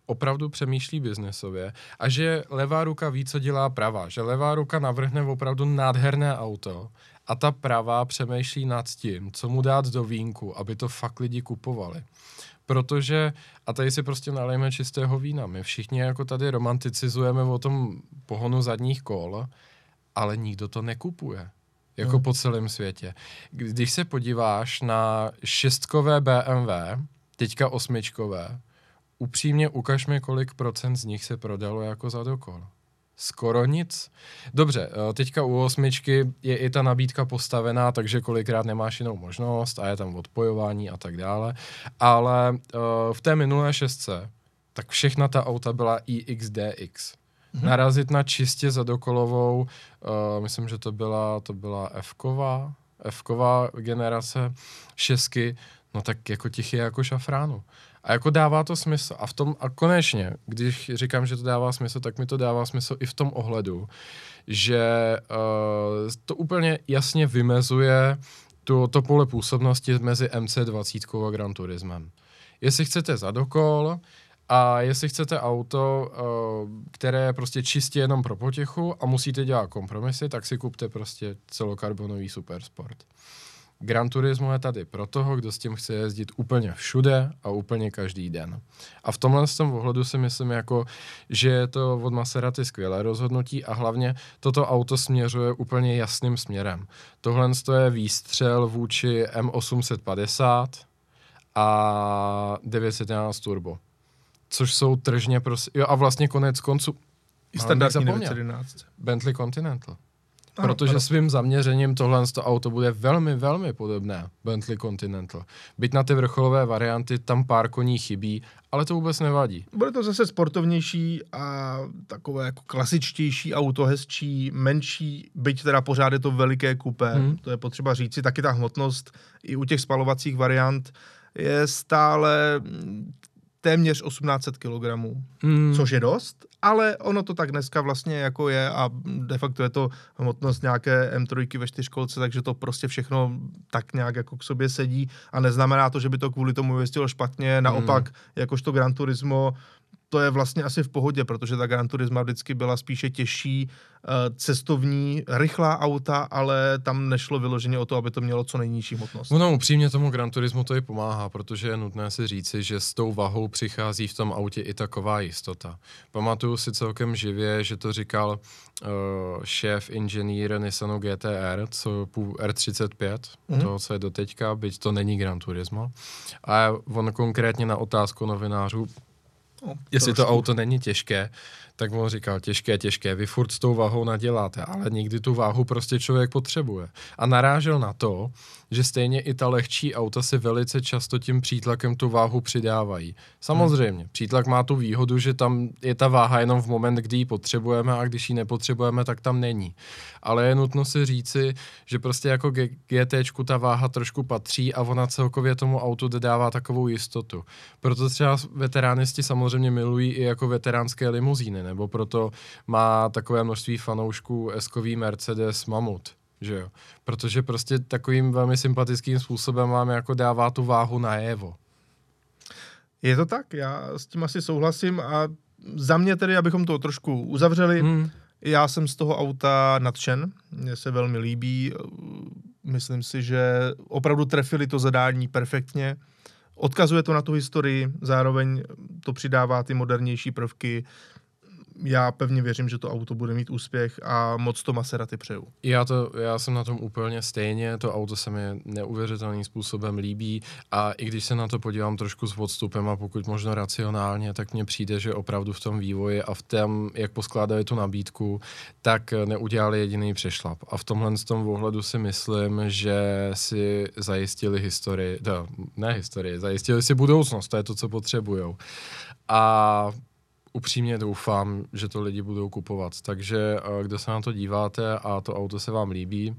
opravdu přemýšlí biznesově a že levá ruka ví, co dělá pravá. Že levá ruka navrhne opravdu nádherné auto a ta pravá přemýšlí nad tím, co mu dát do vínku, aby to fakt lidi kupovali. Protože, a tady si prostě nalejme čistého vína, my všichni jako tady romanticizujeme o tom pohonu zadních kol, ale nikdo to nekupuje jako hmm. po celém světě. Když se podíváš na šestkové BMW, teďka osmičkové, upřímně ukaž mi, kolik procent z nich se prodalo jako za dokol. Skoro nic. Dobře, eh, teďka u osmičky je i ta nabídka postavená, takže kolikrát nemáš jinou možnost a je tam odpojování a tak dále. Ale uh, v té minulé šestce, tak všechna ta auta byla iXDX mm-hmm. narazit na čistě zadokolovou, uh, myslím, že to byla, to byla F-ková, F-ková generace šestky, no tak jako tichý jako šafránu. A jako dává to smysl. A v tom, a konečně, když říkám, že to dává smysl, tak mi to dává smysl i v tom ohledu, že uh, to úplně jasně vymezuje tu, to pole působnosti mezi MC20 a Gran Turismem. Jestli chcete za dokol, a jestli chcete auto, eh, které je prostě čistě jenom pro potěchu a musíte dělat kompromisy, tak si kupte prostě celokarbonový supersport. Gran Turismo je tady pro toho, kdo s tím chce jezdit úplně všude a úplně každý den. A v tomhle tom ohledu si myslím, jako, že je to od Maserati skvělé rozhodnutí a hlavně toto auto směřuje úplně jasným směrem. Tohle je výstřel vůči M850 a 911 Turbo což jsou tržně prostě, jo a vlastně konec konců, i standardní 911. Bentley Continental. Protože ano. svým zaměřením tohle to auto bude velmi, velmi podobné Bentley Continental. Byť na ty vrcholové varianty tam pár koní chybí, ale to vůbec nevadí. Bude to zase sportovnější a takové jako klasičtější auto, hezčí, menší, byť teda pořád je to veliké kupé, hmm. to je potřeba říci, taky ta hmotnost i u těch spalovacích variant je stále téměř 1800 kg, Mm. což je dost, ale ono to tak dneska vlastně jako je a de facto je to hmotnost nějaké M3 ve čtyřkolce, takže to prostě všechno tak nějak jako k sobě sedí a neznamená to, že by to kvůli tomu jezdilo špatně, naopak, jakožto Gran Turismo, to je vlastně asi v pohodě, protože ta Gran Turismo vždycky byla spíše těžší, eh, cestovní, rychlá auta, ale tam nešlo vyloženě o to, aby to mělo co nejnižší hmotnost. No, upřímně tomu Gran Turismo to i pomáhá, protože je nutné si říci, že s tou vahou přichází v tom autě i taková jistota. Pamatuju si celkem živě, že to říkal uh, šéf inženýr Nissanu GTR, co pů- R35, Mhm. mm. to, co je doteďka, byť to není Gran Turismo. A on konkrétně na otázku novinářů, No, jestli to auto není těžké, tak on říkal, těžké, těžké, vy furt s tou váhou naděláte, ale někdy tu váhu prostě člověk potřebuje. A narážel na to, že stejně i ta lehčí auta si velice často tím přítlakem tu váhu přidávají. Samozřejmě, hmm. přítlak má tu výhodu, že tam je ta váha jenom v moment, kdy ji potřebujeme a když ji nepotřebujeme, tak tam není. Ale je nutno si říci, že prostě jako G- GTčku ta váha trošku patří a ona celkově tomu autu dodává takovou jistotu. Proto třeba veteránisti samozřejmě milují i jako veteránské limuzíny, nebo proto má takové množství fanoušků eskový Mercedes Mamut, že jo. Protože prostě takovým velmi sympatickým způsobem vám jako dává tu váhu najevo. Je to tak, já s tím asi souhlasím a za mě tedy, abychom to trošku uzavřeli, Hmm. já jsem z toho auta nadšen, mně se velmi líbí, myslím si, že opravdu trefili to zadání perfektně, odkazuje to na tu historii, zároveň to přidává ty modernější prvky, já pevně věřím, že to auto bude mít úspěch a moc to Maserati přeju. Já, to, já jsem na tom úplně stejně, to auto se mi neuvěřitelným způsobem líbí a i když se na to podívám trošku s odstupem a pokud možno racionálně, tak mně přijde, že opravdu v tom vývoji a v tom, jak poskládali tu nabídku, tak neudělali jediný přešlap. A v tomhle z tom ohledu si myslím, že si zajistili historii, ne historii, zajistili si budoucnost, to je to, co potřebujou. A upřímně doufám, že to lidi budou kupovat. Takže eh, kdo se na to díváte a to auto se vám líbí,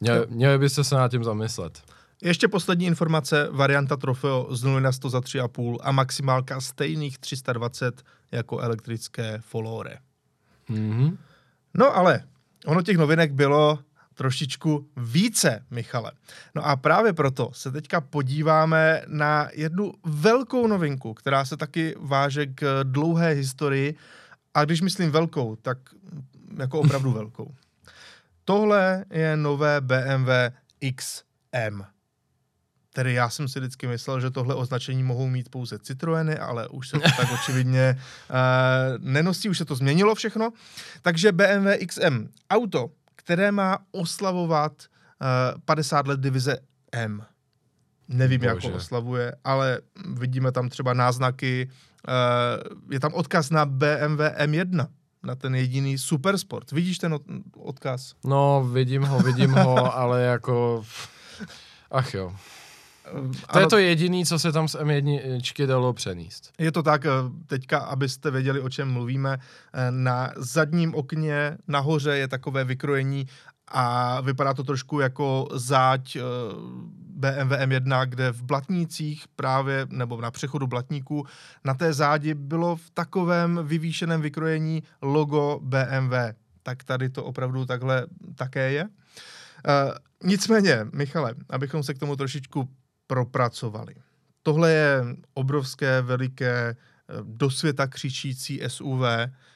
měli, měli byste se nad tím zamyslet. Ještě poslední informace, varianta Trofeo z 0 na 100 za 3,5 a maximálka stejných 320 jako elektrické Folore. Mm-hmm. No ale ono těch novinek bylo trošičku více, Michale. No a právě proto se teďka podíváme na jednu velkou novinku, která se taky váže k dlouhé historii. A když myslím velkou, tak jako opravdu [laughs] velkou. Tohle je nové BMW XM. Tedy já jsem si vždycky myslel, že tohle označení mohou mít pouze Citroeny, ale už se to tak [laughs] očividně uh, nenosí, už se to změnilo všechno. Takže BMW XM, auto, které má oslavovat uh, 50 let divize M. Nevím, jak Bože. ho oslavuje, ale vidíme tam třeba náznaky, uh, je tam odkaz na BMW M1, na ten jediný supersport. Vidíš ten od- odkaz? No, vidím ho, vidím ho, [laughs] ale jako... Ach jo. To je to jediný, co se tam z M1 dalo přenést. Je to tak, eh, teďka, abyste věděli, o čem mluvíme, eh, na zadním okně nahoře je takové vykrojení a vypadá to trošku jako záď eh, BMW M1, kde v Blatnících právě, nebo na přechodu Blatníků, na té zádi bylo v takovém vyvýšeném vykrojení logo BMW. Tak tady to opravdu takhle také je. Uh, nicméně, Michale, abychom se k tomu trošičku propracovali. Tohle je obrovské, veliké, eh, do světa křičící SUV,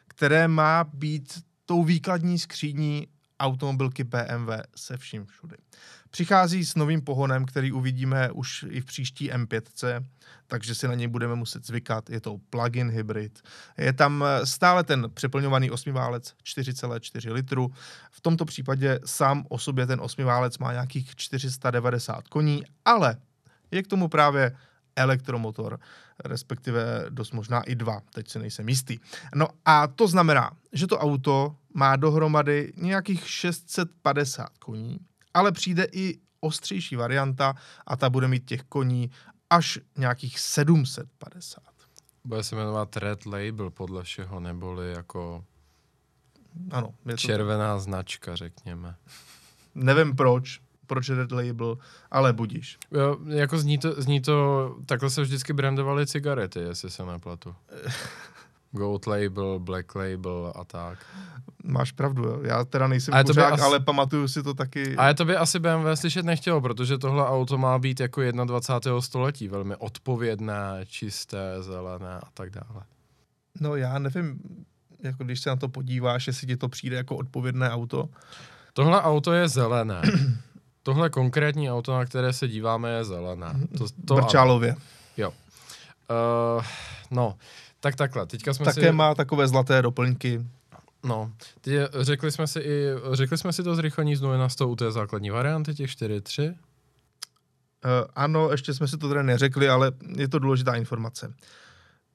které má být tou výkladní skříní automobilky BMW se vším všudy. Přichází s novým pohonem, který uvidíme už i v příští M5, takže si na něj budeme muset zvykat. Je to plug-in hybrid. Je tam eh, stále ten přeplňovaný osmiválec 4,4 litru. V tomto případě sám o sobě ten osmiválec má nějakých 490 koní, ale je k tomu právě elektromotor, respektive dost možná i dva, teď si nejsem jistý. No a to znamená, že to auto má dohromady nějakých 650 koní, ale přijde i ostřejší varianta a ta bude mít těch koní až nějakých 750. Bude se jmenovat Red Label podle všeho, neboli jako Ano, je to červená značka, řekněme. Nevím proč, proč Red Label, ale budíš. Jo, jako zní to, zní to, takhle se vždycky brandovaly cigarety, jestli se nepletu. [laughs] Gold label, black label a tak. Máš pravdu, jo. Já teda nejsem Ale kuřák, asi- ale pamatuju si to taky. Ale to by asi BMW slyšet nechtělo, protože tohle auto má být jako 21. století, velmi odpovědné, čisté, zelené a tak dále. No já nevím, jako když se na to podíváš, jestli ti to přijde jako odpovědné auto. Tohle auto je zelené. [clears throat] Tohle konkrétní auto, na které se díváme, je zelené. To, to. Brčálově. Uh, no, tak takhle, teďka jsme Také si... má takové zlaté doplňky. No, teď řekli jsme si i, řekli jsme si to zrychlení z 0 na 100 u té základní varianty, těch 4.3. Uh, ano, ještě jsme si to tady neřekli, ale je to důležitá informace.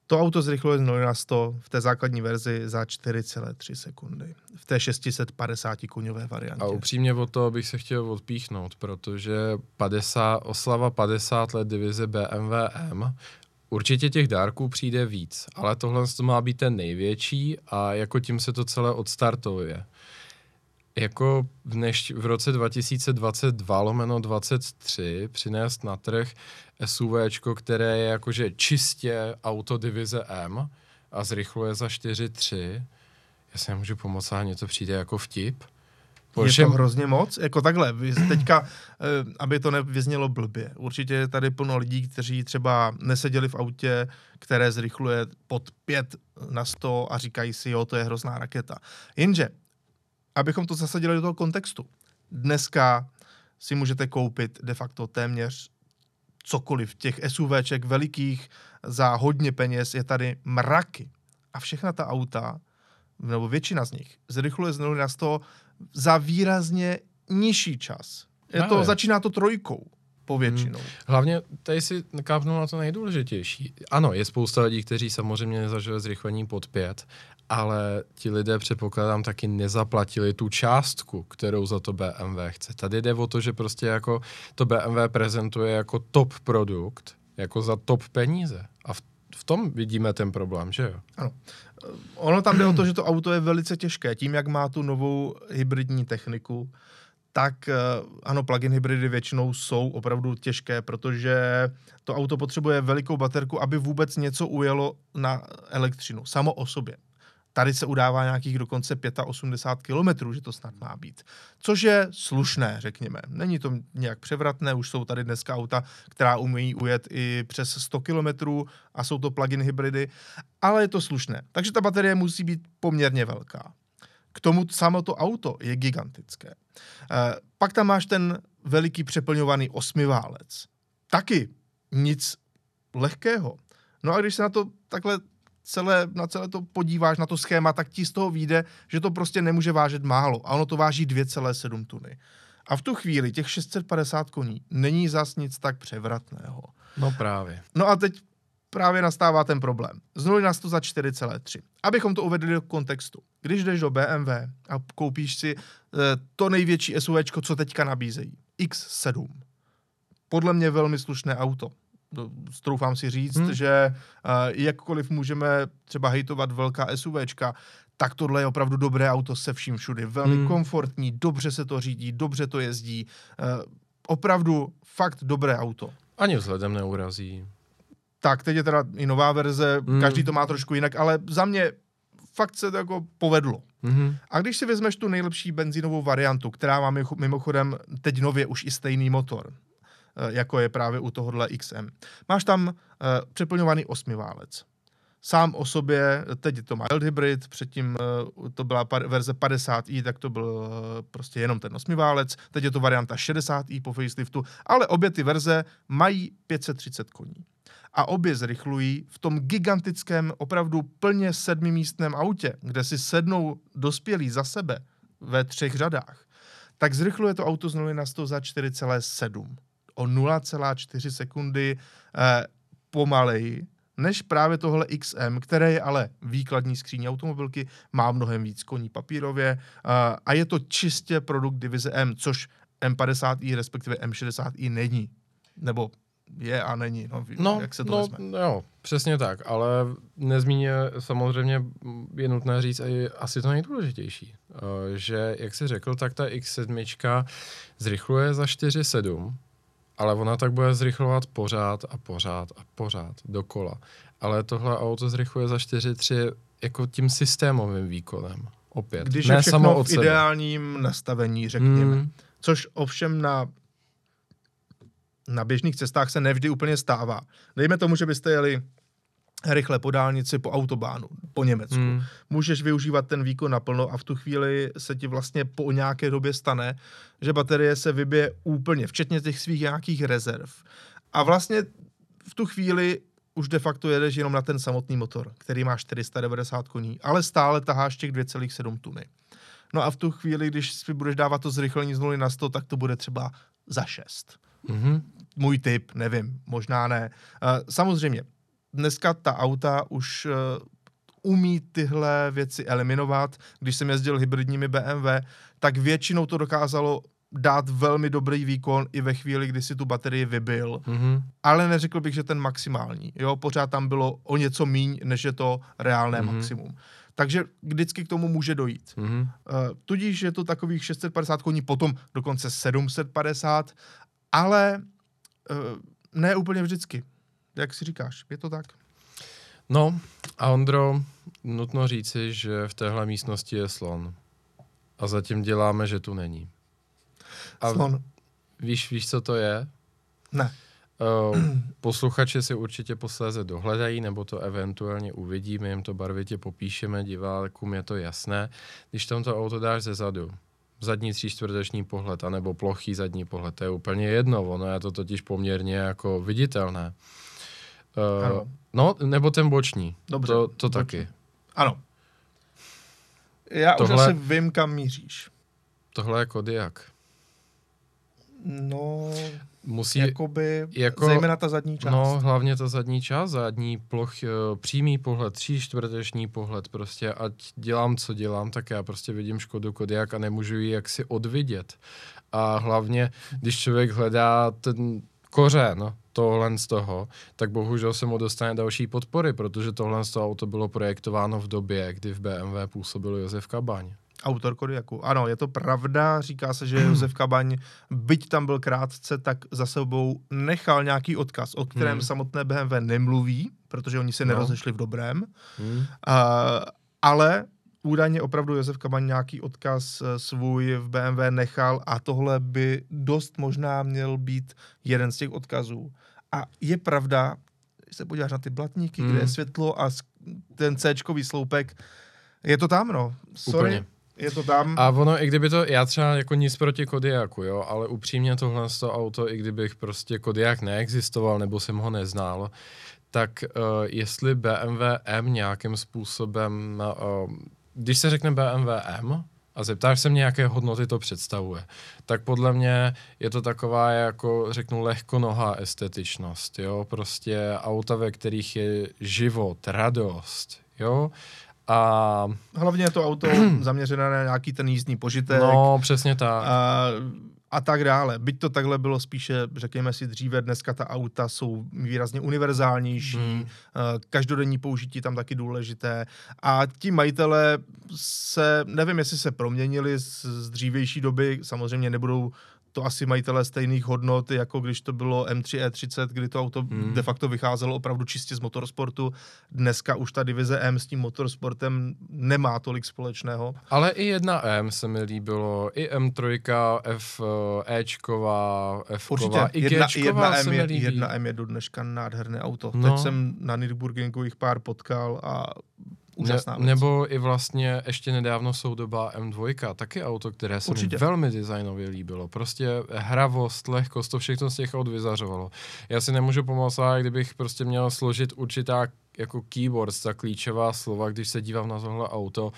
To auto zrychluje z 0 na 100 v té základní verzi za 4,3 sekundy. V té 650 kuňové variantě. A upřímně od toho bych se chtěl odpíchnout, protože 50, oslava 50 let divize BMW M, určitě těch dárků přijde víc, ale tohle to má být ten největší a jako tím se to celé odstartuje. Jako v, dneš, v roce 2022 lomeno 23 přinést na trh SUVčko, které je jakože čistě auto divize M a zrychluje za 4.3, já si nemůžu pomoct, a něco přijde jako vtip. Je to hrozně moc? Jako takhle, teďka, eh, aby to nevyznělo blbě. Určitě je tady plno lidí, kteří třeba neseděli v autě, které zrychluje pod 5 na 100 a říkají si, jo, to je hrozná raketa. Jenže, abychom to zasadili do toho kontextu, dneska si můžete koupit de facto téměř cokoliv. Těch SUVček velikých za hodně peněz je tady mraky. A všechna ta auta, nebo většina z nich, zrychluje z 0 na 100 za výrazně nižší čas. Je to, Právě. začíná to trojkou povětšinou. Hlavně tady si kápnul na to nejdůležitější. Ano, je spousta lidí, kteří samozřejmě nezažili zrychlení pod pět, ale ti lidé předpokládám taky nezaplatili tu částku, kterou za to BMW chce. Tady jde o to, že prostě jako to BMW prezentuje jako top produkt, jako za top peníze. A v, v tom vidíme ten problém, že jo? Ono tam jde o to, že to auto je velice těžké. Tím, jak má tu novou hybridní techniku, tak eh, ano, plug-in hybridy většinou jsou opravdu těžké, protože to auto potřebuje velikou baterku, aby vůbec něco ujelo na elektřinu, samo o sobě. Tady se udává nějakých dokonce 85 kilometrů, že to snad má být. Což je slušné, řekněme. Není to nějak převratné, už jsou tady dneska auta, která umí ujet i přes 100 kilometrů a jsou to plug-in hybridy, ale je to slušné. Takže ta baterie musí být poměrně velká. K tomu samo to auto je gigantické. Eh, pak tam máš ten veliký přeplňovaný osmiválec. Taky nic lehkého. No a když se na to takhle celé, na celé to podíváš, na to schéma, tak ti z toho vyjde, že to prostě nemůže vážet málo. A ono to váží 2,7 tuny. A v tu chvíli těch 650 koní není zas nic tak převratného. No právě. No a teď právě nastává ten problém. Z 0 na 100 za 4,3. Abychom to uvedli do kontextu. Když jdeš do BMW a koupíš si e, to největší SUV, co teďka nabízejí, X7. Podle mě velmi slušné auto. No, Stroufám si říct, Hmm. že uh, jakkoliv můžeme třeba hejtovat velká SUVčka, tak tohle je opravdu dobré auto se vším všudy. Velmi Hmm. komfortní, dobře se to řídí, dobře to jezdí. Uh, opravdu fakt dobré auto. Ani vzhledem neurazí. Tak, teď je teda i nová verze, Hmm. mm. každý to má trošku jinak, ale za mě fakt se to jako povedlo. Mhm. A když si vezmeš tu nejlepší benzínovou variantu, která má mimo- mimochodem teď nově už i stejný motor, jako je právě u tohohle XM. Máš tam uh, přeplňovaný osmiválec. Sám o sobě, teď to má mild hybrid, předtím uh, to byla par- verze 50i, tak to byl prostě jenom ten osmiválec, teď je to varianta 60i po faceliftu, ale obě ty verze mají 530 koní. A obě zrychlují v tom gigantickém, opravdu plně sedmimístném autě, kde si sednou dospělí za sebe ve třech řadách, tak zrychluje to auto z 0 na 100 za 4,7. O 0,4 sekundy eh, pomaleji než právě tohle XM, které je ale výkladní skříní automobilky, má mnohem víc koní papírově eh, a je to čistě produkt divize M, což M50i respektive M60i není. Nebo je a není, no, No, jak se to no, vezme. jo, přesně tak, ale nezmíně samozřejmě je nutné říct i asi to nejdůležitější, uh, že jak jsi řekl, tak ta X7 zrychluje za 4.7, ale ona tak bude zrychlovat pořád a pořád a pořád dokola. Ale tohle auto zrychluje za 4.3 jako tím systémovým výkonem. Opět. Když ne je všechno samo v ideálním nastavení, řekněme. Mm, Což ovšem na na běžných cestách se nevždy úplně stává. Dejme tomu, že byste jeli rychle po dálnici, po autobánu, po Německu. mm, Můžeš využívat ten výkon naplno a v tu chvíli se ti vlastně po nějaké době stane, že baterie se vybije úplně, včetně těch svých nějakých rezerv. A vlastně v tu chvíli už de facto jedeš jenom na ten samotný motor, který má 490 koní, ale stále taháš těch 2,7 tuny. No a v tu chvíli, když si budeš dávat to zrychlení z 0 na 100, tak to bude třeba za 6 mhm, můj typ, nevím, možná ne. Uh, samozřejmě, dneska ta auta už uh, umí tyhle věci eliminovat. Když jsem jezdil hybridními BMW, tak většinou to dokázalo dát velmi dobrý výkon i ve chvíli, kdy si tu baterii vybil. mhm, Ale neřekl bych, že ten maximální. Jo, pořád tam bylo o něco míň, než je to reálné Mhm. mm-hmm. maximum. Takže vždycky k tomu může dojít. mhm. Uh, tudíž je to takových 650 koní, potom dokonce 750, ale uh, ne úplně vždycky. Jak si říkáš, je to tak? No a Ondro, nutno říci, že v téhle místnosti je slon. A zatím děláme, že tu není. A Slon. víš, víš, co to je? Ne. Uh, posluchači si určitě posléze dohledají, nebo to eventuálně uvidí, my jim to barvitě popíšeme, divákům je to jasné. Když tam to auto dáš ze zadu, zadní tříčtvrteční pohled, anebo plochý zadní pohled, to je úplně jedno, ono je to totiž poměrně jako viditelné. Uh, Ano. no, nebo ten boční, Dobře, to, to boční. taky. Ano. Já Tohle... už asi vím, kam míříš. Tohle je Kodiak. No, Musí, jakoby, jako- jako, zejména ta zadní část. No, hlavně ta zadní část, zadní ploch, eh, přímý pohled, tří čtvrteční pohled, prostě ať dělám, co dělám, tak já prostě vidím Škodu Kodiak a nemůžu ji jaksi odvidět. A hlavně, když člověk hledá ten kořen tohle z toho, tak bohužel se mu dostane další podpory, protože tohle z toho auto bylo projektováno v době, kdy v BMW působil Josef Kabaň. Autor Kodiaku. Ano, je to pravda, říká se, že Josef Kabaň, byť tam byl krátce, tak za sebou nechal nějaký odkaz, o kterém Hmm. samotné BMW nemluví, protože oni se No. nerozešli v dobrém. Hmm? Uh, ale údajně opravdu Josef Kabaň nějaký odkaz eh, svůj v BMW nechal a tohle by dost možná měl být jeden z těch odkazů. A je pravda, když se podíváš na ty blatníky, Hmm. kde je světlo a ten C-čkový sloupek, je to tam, no. Sorry, Úplně. je to tam. A ono, i kdyby to, já třeba jako nic proti Kodiaku, jo, ale upřímně tohle z toho auto, i kdybych prostě Kodiak neexistoval nebo jsem ho neznal, tak uh, jestli BMW M nějakým způsobem, uh, když se řekne BMW M a zeptáš se mě, jaké hodnoty to představuje, tak podle mě je to taková, jako řeknu, lehkonohá estetičnost, jo, prostě auta, ve kterých je život, radost, jo, a Hlavně je to auto [clears throat] zaměřené na nějaký ten jízdní požitek. no, přesně tak. a, a tak dále. Byť to takhle bylo spíše, řekněme si dříve, dneska ta auta jsou výrazně univerzálnější, Hmm. eh, každodenní použití tam taky důležité a ti majitele se, nevím, jestli se proměnili z, z dřívější doby, samozřejmě nebudou to asi majitelé stejných hodnot, jako když to bylo M3 E30, kdy to auto Hmm. de facto vycházelo opravdu čistě z motorsportu. Dneska už ta divize M s tím motorsportem nemá tolik společného. Ale i jedna M se mi líbilo, i M3, F, eh, Ečková, F, Určitě. i Jedna, jedna, se M mi je, jedna M je do dneška nádherné auto. No. Teď jsem na Nürburgringu jich pár potkal a úžasná ne, věc. nebo i vlastně ještě nedávno soudobá M2, taky auto, které se Určitě. mi velmi designově líbilo. Prostě hravost, lehkost, to všechno z těch aut vyzařovalo. Já si nemůžu pomoct, ale kdybych prostě měl složit určitá jako keywords, ta klíčová slova, když se dívám na tohle auto,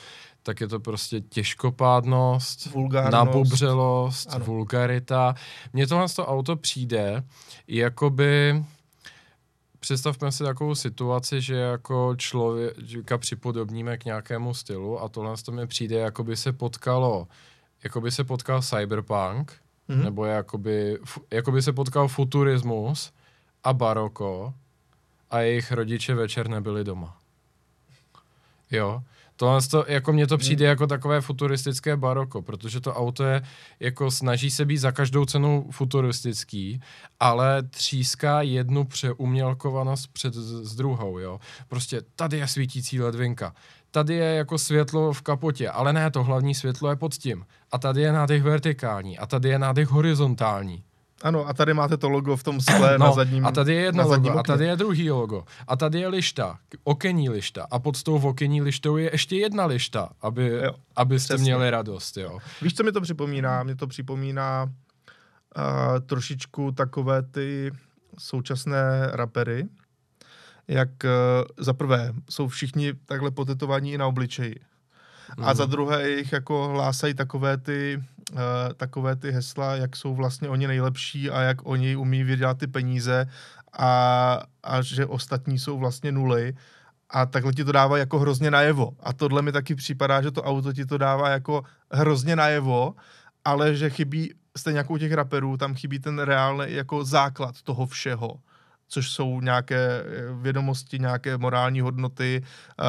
tak je to prostě těžkopádnost, Vulgárnost. nabubřelost, Ano. vulgarita. Mně tohle z toho auto přijde, jakoby představme si takovou situaci, že jako člověka připodobníme k nějakému stylu a tohle to mi přijde, jako by se potkalo, jako by se potkal cyberpunk, Mhm. nebo jakoby, fu- jakoby se potkal futurismus a baroko a jejich rodiče večer nebyli doma. Jo, Tohle to, jako mně to přijde hmm. jako takové futuristické baroko, protože to auto je, jako snaží se být za každou cenu futuristický, ale tříská jednu přeumělkovanost před s druhou, jo. Prostě tady je svítící ledvinka, tady je jako světlo v kapotě, ale ne, to hlavní světlo je pod tím. A tady je nádech vertikální, a tady je nádech horizontální. Ano, a tady máte to logo v tom [clears throat] skle no, na zadním A tady je jedno logo, okně. a tady je druhý logo. A tady je lišta, okenní lišta. A pod tou okenní lištou je ještě jedna lišta, aby, jo, abyste přesně. měli radost. Jo. Víš, co mi to připomíná? Mě to připomíná uh, trošičku takové ty současné rapery, jak uh, za prvé jsou všichni takhle potetovaní i na obličeji. Mm. A za mhm. druhé jich jako hlásají takové ty, takové ty hesla, jak jsou vlastně oni nejlepší a jak oni umí vydělat ty peníze a, a že ostatní jsou vlastně nuly. A takhle ti to dává jako hrozně najevo. A tohle mi taky připadá, že to auto ti to dává jako hrozně najevo, ale že chybí, stejně jako u těch raperů, tam chybí ten reálný jako základ toho všeho což jsou nějaké eh, vědomosti, nějaké morální hodnoty uh,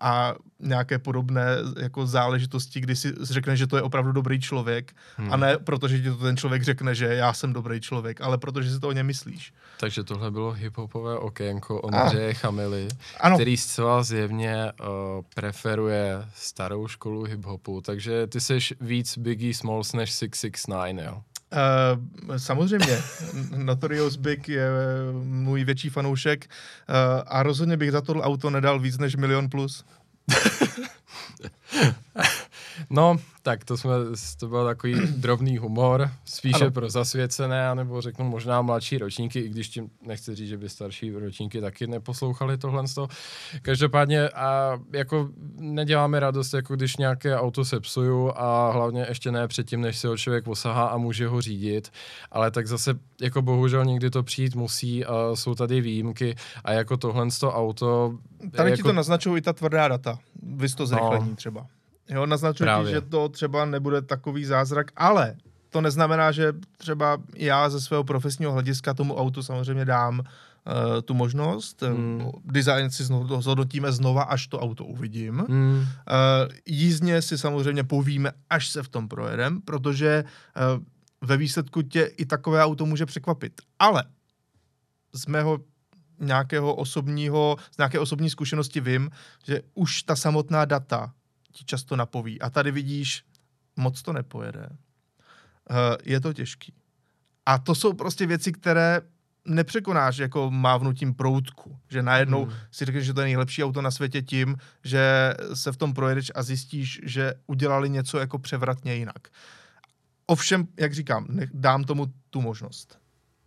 a nějaké podobné jako záležitosti, kdy si řekne, že to je opravdu dobrý člověk hmm. a ne protože ti to ten člověk řekne, že já jsem dobrý člověk, ale protože si to o něm myslíš. Takže tohle bylo hiphopové okénko Ondřeje Chamily, ano. který zcela zjevně uh, preferuje starou školu hiphopu, takže ty seš víc Biggie Smalls než 669, jo? Uh, samozřejmě, [laughs] Notorious Big je můj větší fanoušek uh, a rozhodně bych za to auto nedal víc než milion plus. no, tak to, jsme, to byl takový drobný humor, spíše ano. pro zasvěcené, nebo řeknu možná mladší ročníky, i když tím nechci říct, že by starší ročníky taky neposlouchali tohle. Každopádně a jako neděláme radost, jako když nějaké auto sepsuju a hlavně ještě ne předtím, než se ho člověk osahá a může ho řídit, ale tak zase jako bohužel někdy to přijít musí a jsou tady výjimky a jako tohle auto... Tady jako... ti to naznačují i ta tvrdá data, vys to zrychlení no. třeba. Jo, naznačují ti, že to třeba nebude takový zázrak, ale to neznamená, že třeba já ze svého profesního hlediska tomu autu samozřejmě dám uh, tu možnost. Hmm. Design si znovu, zhodnotíme znova, až to auto uvidím. Hmm. Uh, jízdně si samozřejmě povíme, až se v tom projedem, protože uh, ve výsledku tě i takové auto může překvapit. Ale z mého nějakého osobního, z nějaké osobní zkušenosti vím, že už ta samotná data ti často napoví. A tady vidíš, moc to nepojede. Uh, je to těžký. A to jsou prostě věci, které nepřekonáš jako mávnutím proutku, že najednou hmm. si řekneš, že to je nejlepší auto na světě tím, že se v tom projedeš a zjistíš, že udělali něco jako převratně jinak. Ovšem, jak říkám, dám tomu tu možnost.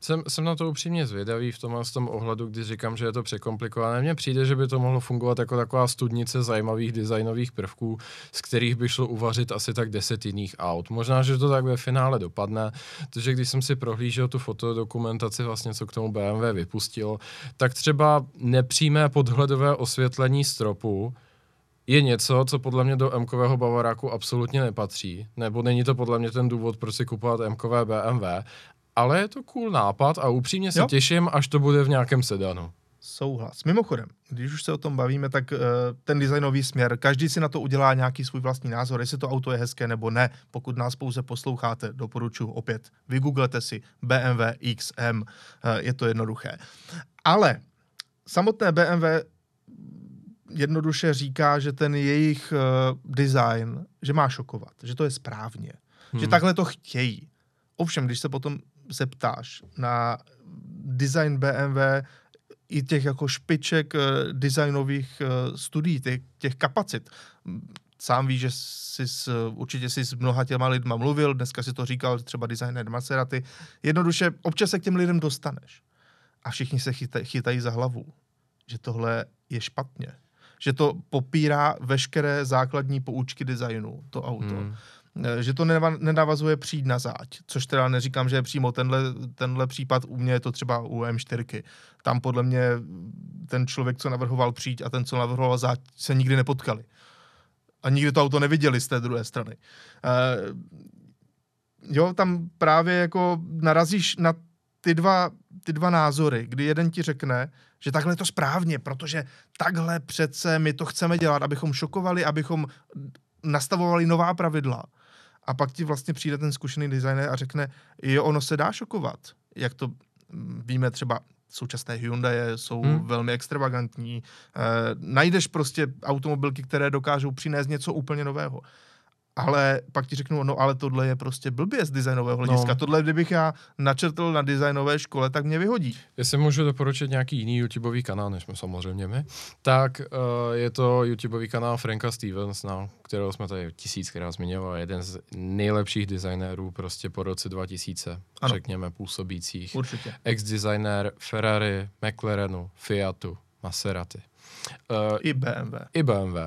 Jsem, jsem na to upřímně zvědavý v tomhle tom ohledu, když říkám, že je to překomplikované. Mně přijde, že by to mohlo fungovat jako taková studnice zajímavých designových prvků, z kterých by šlo uvařit asi tak deset jiných aut. Možná, že to tak ve finále dopadne, protože když jsem si prohlížel tu fotodokumentaci, vlastně co k tomu BMW vypustilo, tak třeba nepřímé podhledové osvětlení stropu, je něco, co podle mě do M-kového Bavaráku absolutně nepatří, nebo není to podle mě ten důvod, proč si kupovat M-kové BMW, ale je to cool nápad a upřímně se jo? těším, až to bude v nějakém sedanu. Souhlas. Mimochodem, když už se o tom bavíme, tak uh, ten designový směr, každý si na to udělá nějaký svůj vlastní názor, jestli to auto je hezké nebo ne. Pokud nás pouze posloucháte, doporučuji opět, vygooglete si BMW XM, uh, je to jednoduché. Ale samotné BMW jednoduše říká, že ten jejich uh, design, že má šokovat, že to je správně, hmm. že takhle to chtějí. Ovšem, když se potom zeptáš na design BMW i těch jako špiček uh, designových uh, studií, těch, těch kapacit, sám víš, že jsi s, určitě jsi s mnoha těma lidma mluvil, dneska si to říkal třeba designer Maserati. Jednoduše, občas se k těm lidem dostaneš. A všichni se chytaj, chytají za hlavu, že tohle je špatně. Že to popírá veškeré základní poučky designu, to auto. Hmm. Eh, že to nenavazuje přijít na záď, což teda neříkám, že je přímo tenhle, tenhle případ, u mě je to třeba u M4. Tam podle mě ten člověk, co navrhoval přijít a ten, co navrhoval záď, se nikdy nepotkali. A nikdy to auto neviděli z té druhé strany. Uh, jo, tam právě jako narazíš na ty dva, ty dva názory, kdy jeden ti řekne, že takhle je to správně, protože takhle přece my to chceme dělat, abychom šokovali, abychom nastavovali nová pravidla. A pak ti vlastně přijde ten zkušený designer a řekne, jo, ono se dá šokovat. Jak to mm, víme třeba současné Hyundai jsou hmm. velmi extravagantní. E, najdeš prostě automobilky, které dokážou přinést něco úplně nového ale pak ti řeknu, no ale tohle je prostě blbě z designového hlediska. No. Tohle, kdybych já načrtl na designové škole, tak mě vyhodí. Jestli můžu doporučit nějaký jiný YouTubeový kanál, než jsme samozřejmě my, tak uh, je to YouTubeový kanál Franka no, kterého jsme tady tisíckrát zmiňovali, jeden z nejlepších designérů prostě po roce 2000, ano. řekněme, působících. Určitě. Ex-designér Ferrari, McLarenu, Fiatu, Maserati. Uh, I BMW. I BMW.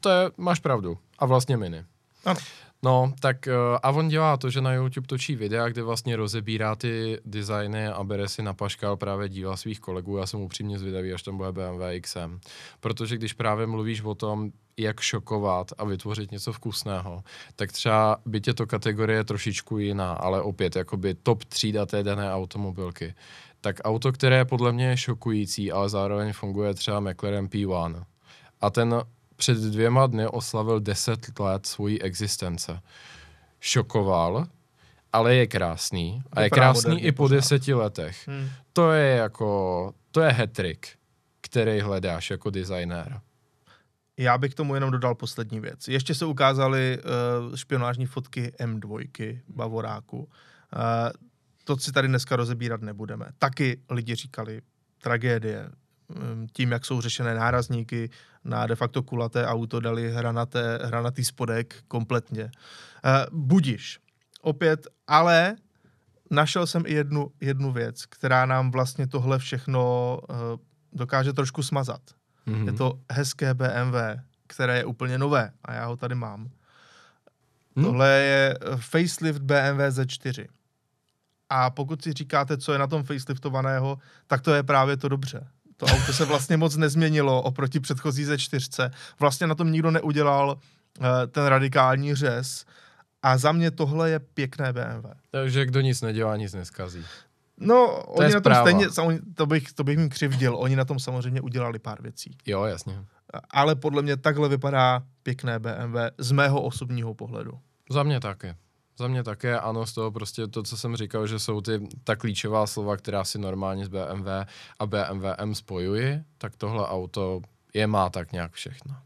To je, máš pravdu. A vlastně Mini. Ano. No, tak uh, a on dělá to, že na YouTube točí videa, kde vlastně rozebírá ty designy a bere si na paškal právě díla svých kolegů. Já jsem upřímně zvědavý, až tam bude BMW XM. Protože když právě mluvíš o tom, jak šokovat a vytvořit něco vkusného, tak třeba byť je to kategorie trošičku jiná, ale opět jakoby top třída té dané automobilky. Tak auto, které podle mě je šokující, ale zároveň funguje třeba McLaren P1. A ten před dvěma dny oslavil 10 let svojí existence. Šokoval, ale je krásný. A je krásný i po deseti letech. Hmm. To je jako, to je hetrik, který hledáš jako designér. Já bych k tomu jenom dodal poslední věc. Ještě se ukázaly uh, špionážní fotky M2 Bavoráku. Uh, to si tady dneska rozebírat nebudeme. Taky lidi říkali, tragédie, tím, jak jsou řešené nárazníky, na de facto kulaté auto dali hranaté, hranatý spodek kompletně. Uh, budiš. Opět, ale našel jsem i jednu, jednu věc, která nám vlastně tohle všechno uh, dokáže trošku smazat. Mm-hmm. Je to hezké BMW, které je úplně nové a já ho tady mám. Hmm? Tohle je facelift BMW Z4. A pokud si říkáte, co je na tom faceliftovaného, tak to je právě to dobře. To auto se vlastně moc nezměnilo oproti předchozí ze čtyřce. Vlastně na tom nikdo neudělal uh, ten radikální řez. A za mě tohle je pěkné BMW. Takže kdo nic nedělá, nic neskazí. No, to oni na tom stejně, to bych, to bych jim křivdil, oni na tom samozřejmě udělali pár věcí. Jo, jasně. Ale podle mě takhle vypadá pěkné BMW z mého osobního pohledu. Za mě taky. Za mě také ano, z toho prostě to, co jsem říkal, že jsou ty ta klíčová slova, která si normálně s BMW a BMW M spojuji, tak tohle auto je má tak nějak všechno.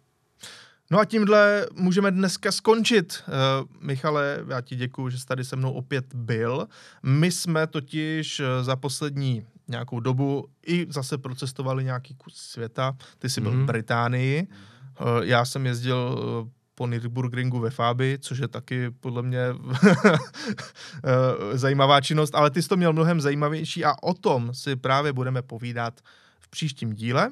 No a tímhle můžeme dneska skončit. Uh, Michale, já ti děkuji, že jsi tady se mnou opět byl. My jsme totiž uh, za poslední nějakou dobu i zase procestovali nějaký kus světa. Ty jsi mm-hmm. byl v mhm. Británii, uh, já jsem jezdil po Nürburgringu ve Fábi, což je taky podle mě [laughs] zajímavá činnost, ale ty jsi to měl mnohem zajímavější a o tom si právě budeme povídat v příštím díle.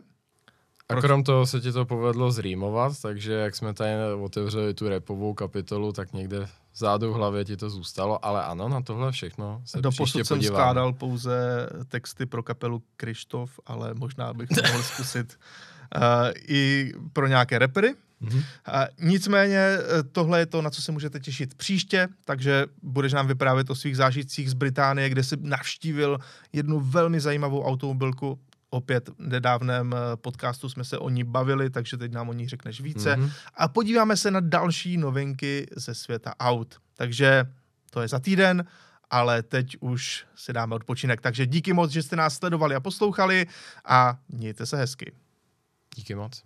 A krom toho se ti to povedlo zrýmovat, takže jak jsme tady otevřeli tu repovou kapitolu, tak někde zádu v hlavě ti to zůstalo, ale ano, na tohle všechno se Do příště jsem podívám. skládal pouze texty pro kapelu Krištof, ale možná bych to mohl zkusit uh, i pro nějaké repery, Mm-hmm. A nicméně e, tohle je to, na co se můžete těšit příště, takže budeš nám vyprávět o svých zážitcích z Británie, kde jsi navštívil jednu velmi zajímavou automobilku. Opět v nedávném e, podcastu jsme se o ní bavili, takže teď nám o ní řekneš více. Mm-hmm. A podíváme se na další novinky ze světa aut. Takže to je za týden, ale teď už si dáme odpočinek. Takže díky moc, že jste nás sledovali a poslouchali a mějte se hezky. Díky moc.